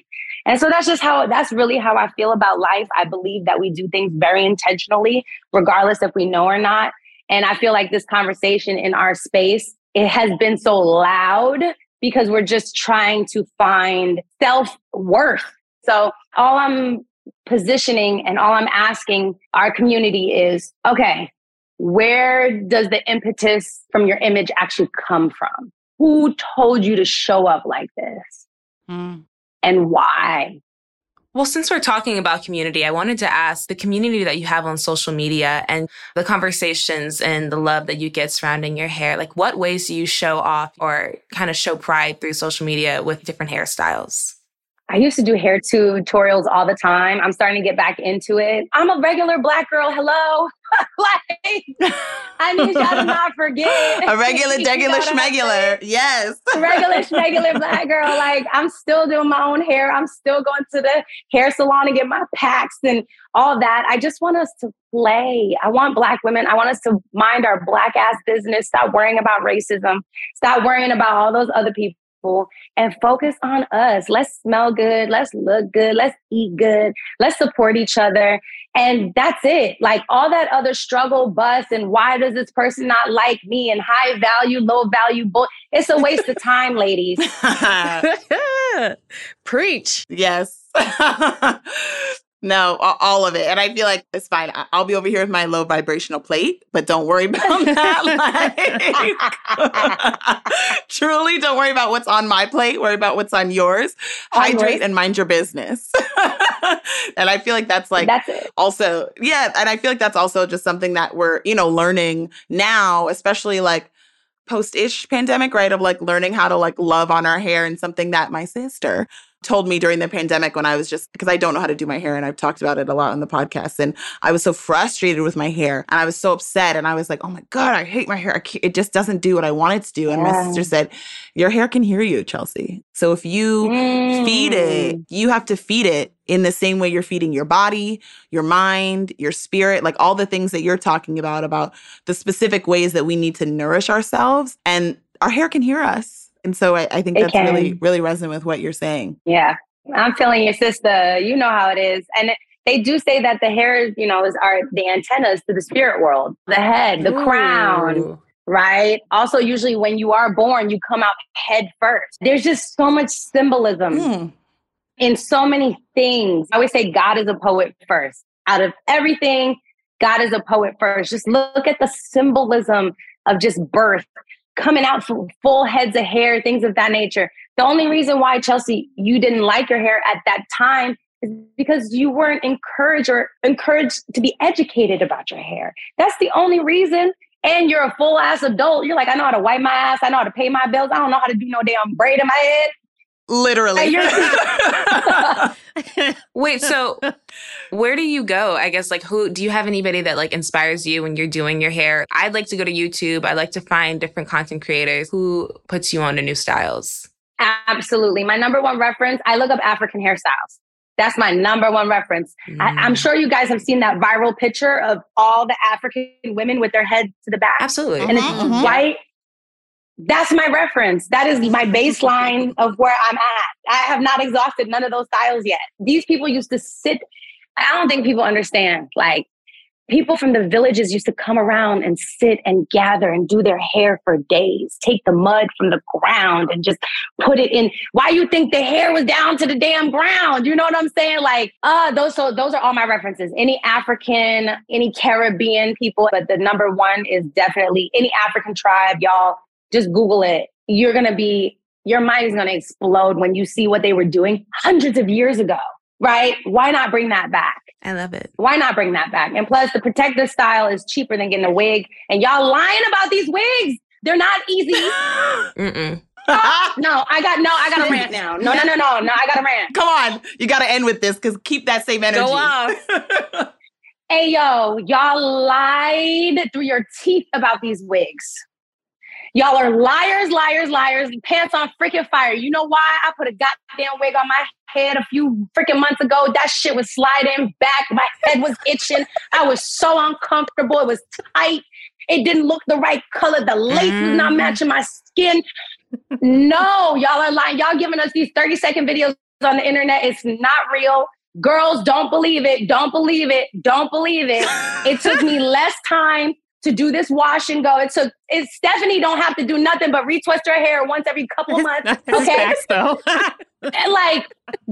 And so that's just how, that's really how I feel about life. I believe that we do things very intentionally, regardless if we know or not. And I feel like this conversation in our space, it has been so loud because we're just trying to find self worth. So all I'm positioning and all I'm asking our community is okay, where does the impetus from your image actually come from? Who told you to show up like this? Mm and why? Well, since we're talking about community, I wanted to ask the community that you have on social media and the conversations and the love that you get surrounding your hair. Like, what ways do you show off or kind of show pride through social media with different hairstyles? I used to do hair tutorials all the time. I'm starting to get back into it. I'm a regular black girl. Hello. like, I need y'all to not forget. A regular, regular, schmegular. Yes. regular, schmegular black girl. Like, I'm still doing my own hair. I'm still going to the hair salon and get my packs and all that. I just want us to play. I want black women. I want us to mind our black ass business. Stop worrying about racism. Stop worrying about all those other people people and focus on us. Let's smell good. Let's look good. Let's eat good. Let's support each other. And that's it. Like all that other struggle bus and why does this person not like me and high value, low value, bull. It's a waste of time, ladies. Preach. Yes. No, all of it. And I feel like it's fine. I'll be over here with my low vibrational plate, but don't worry about that. Like, truly, don't worry about what's on my plate. Worry about what's on yours. Hydrate and mind your business. and I feel like that's like that's it. also, yeah. And I feel like that's also just something that we're, you know, learning now, especially like post-ish pandemic, right? Of like learning how to like love on our hair and something that my sister told me during the pandemic when I was just because I don't know how to do my hair and I've talked about it a lot on the podcast and I was so frustrated with my hair and I was so upset and I was like, oh my god, I hate my hair. It just doesn't do what I want it to do. And yeah. my sister said, your hair can hear you, Chelsea. So if you mm. feed it, mm. you have to feed it in the same way you're feeding your body, your mind, your spirit, like all the things that you're talking about about the specific ways that we need to nourish ourselves and our hair can hear us and so I, I think it that's can. really, really resonant with what you're saying. Yeah. I'm feeling your sister. You know how it is. And they do say that the hair, you know, is are the antennas to the spirit world, the head, the Ooh. crown, right? Also, usually when you are born, you come out head first. There's just so much symbolism mm. in so many things. I always say God is a poet first. Out of everything, God is a poet first. Just look at the symbolism of just birth coming out full heads of hair, things of that nature. The only reason why, Chelsea, you didn't like your hair at that time is because you weren't encouraged or encouraged to be educated about your hair. That's the only reason. And you're a full ass adult. You're like, I know how to wipe my ass. I know how to pay my bills. I don't know how to do no damn braid in my head. Literally. Wait, so where do you go? I guess like who do you have anybody that like inspires you when you're doing your hair? I'd like to go to YouTube. I like to find different content creators who puts you on to new styles. Absolutely. My number one reference, I look up African hairstyles. That's my number one reference. Mm. I, am sure you guys have seen that viral picture of all the African women with their heads to the back. Absolutely. And mm-hmm, it's mm-hmm. white that's my reference. That is my baseline of where I'm at. I have not exhausted none of those styles yet. These people used to sit, I don't think people understand. Like, people from the villages used to come around and sit and gather and do their hair for days, take the mud from the ground and just put it in. Why you think the hair was down to the damn ground? You know what I'm saying? Like, uh, those so those are all my references. Any African, any Caribbean people, but the number one is definitely any African tribe, y'all just Google it. You're going to be, your mind is going to explode when you see what they were doing hundreds of years ago, right? Why not bring that back? I love it. Why not bring that back? And plus, the protective style is cheaper than getting a wig. And y'all lying about these wigs. They're not easy. Mm-mm. Oh, no, I got no, I got a rant now. No, no, no, no, no, I got a rant. Come on, you got to end with this because keep that same energy. Go off. hey, yo, y'all lied through your teeth about these wigs. Y'all are liars, liars, liars, pants on freaking fire. You know why? I put a goddamn wig on my head a few freaking months ago. That shit was sliding back. My head was itching. I was so uncomfortable. It was tight. It didn't look the right color. The lace mm. was not mm. matching my skin. no, y'all are lying. Y'all giving us these 30 second videos on the internet. It's not real. Girls, don't believe it. Don't believe it. Don't believe it. It took me less time to do this wash and go. It took it, Stephanie don't have to do nothing but retwist her hair once every couple months. okay. though. and like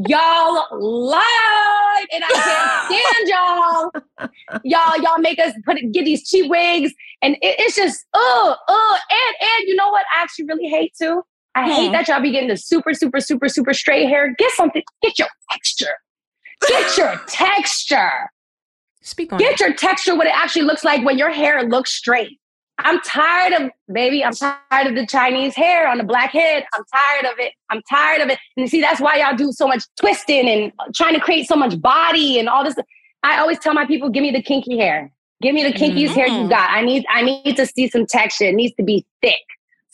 y'all lied and I can't stand y'all. Y'all, y'all make us put get these cheap wigs and it, it's just oh, oh, and and you know what I actually really hate too? I hmm. hate that y'all be getting the super, super, super, super straight hair. Get something, get your texture. Get your texture. Speak on Get it. your texture, what it actually looks like when your hair looks straight. I'm tired of, baby, I'm tired of the Chinese hair on the black head. I'm tired of it. I'm tired of it. And see, that's why y'all do so much twisting and trying to create so much body and all this. I always tell my people, give me the kinky hair. Give me the kinkiest mm-hmm. hair you mm-hmm. got. I need, I need to see some texture. It needs to be thick.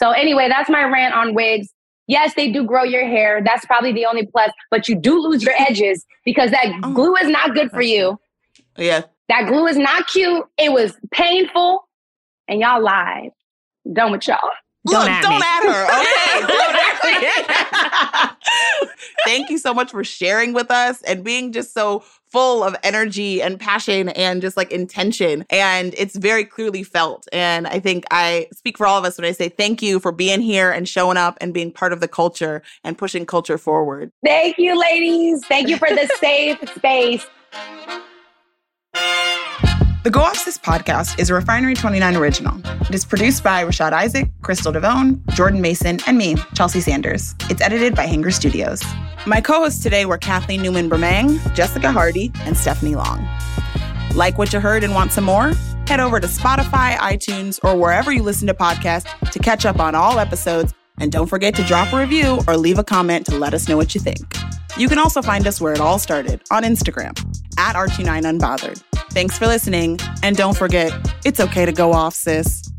So anyway, that's my rant on wigs. Yes, they do grow your hair. That's probably the only plus, but you do lose your edges because that oh. glue is not good for you. Yeah. That glue is not cute. It was painful. And y'all lied. Done with y'all. Don't, Look, at, don't at her. Okay. don't at Thank you so much for sharing with us and being just so full of energy and passion and just like intention. And it's very clearly felt. And I think I speak for all of us when I say thank you for being here and showing up and being part of the culture and pushing culture forward. Thank you, ladies. Thank you for the safe space. The Go Off Sis podcast is a Refinery 29 original. It is produced by Rashad Isaac, Crystal Devone, Jordan Mason, and me, Chelsea Sanders. It's edited by Hanger Studios. My co hosts today were Kathleen Newman Bremang, Jessica Hardy, and Stephanie Long. Like what you heard and want some more? Head over to Spotify, iTunes, or wherever you listen to podcasts to catch up on all episodes. And don't forget to drop a review or leave a comment to let us know what you think. You can also find us where it all started on Instagram at R29Unbothered. Thanks for listening. And don't forget, it's okay to go off, sis.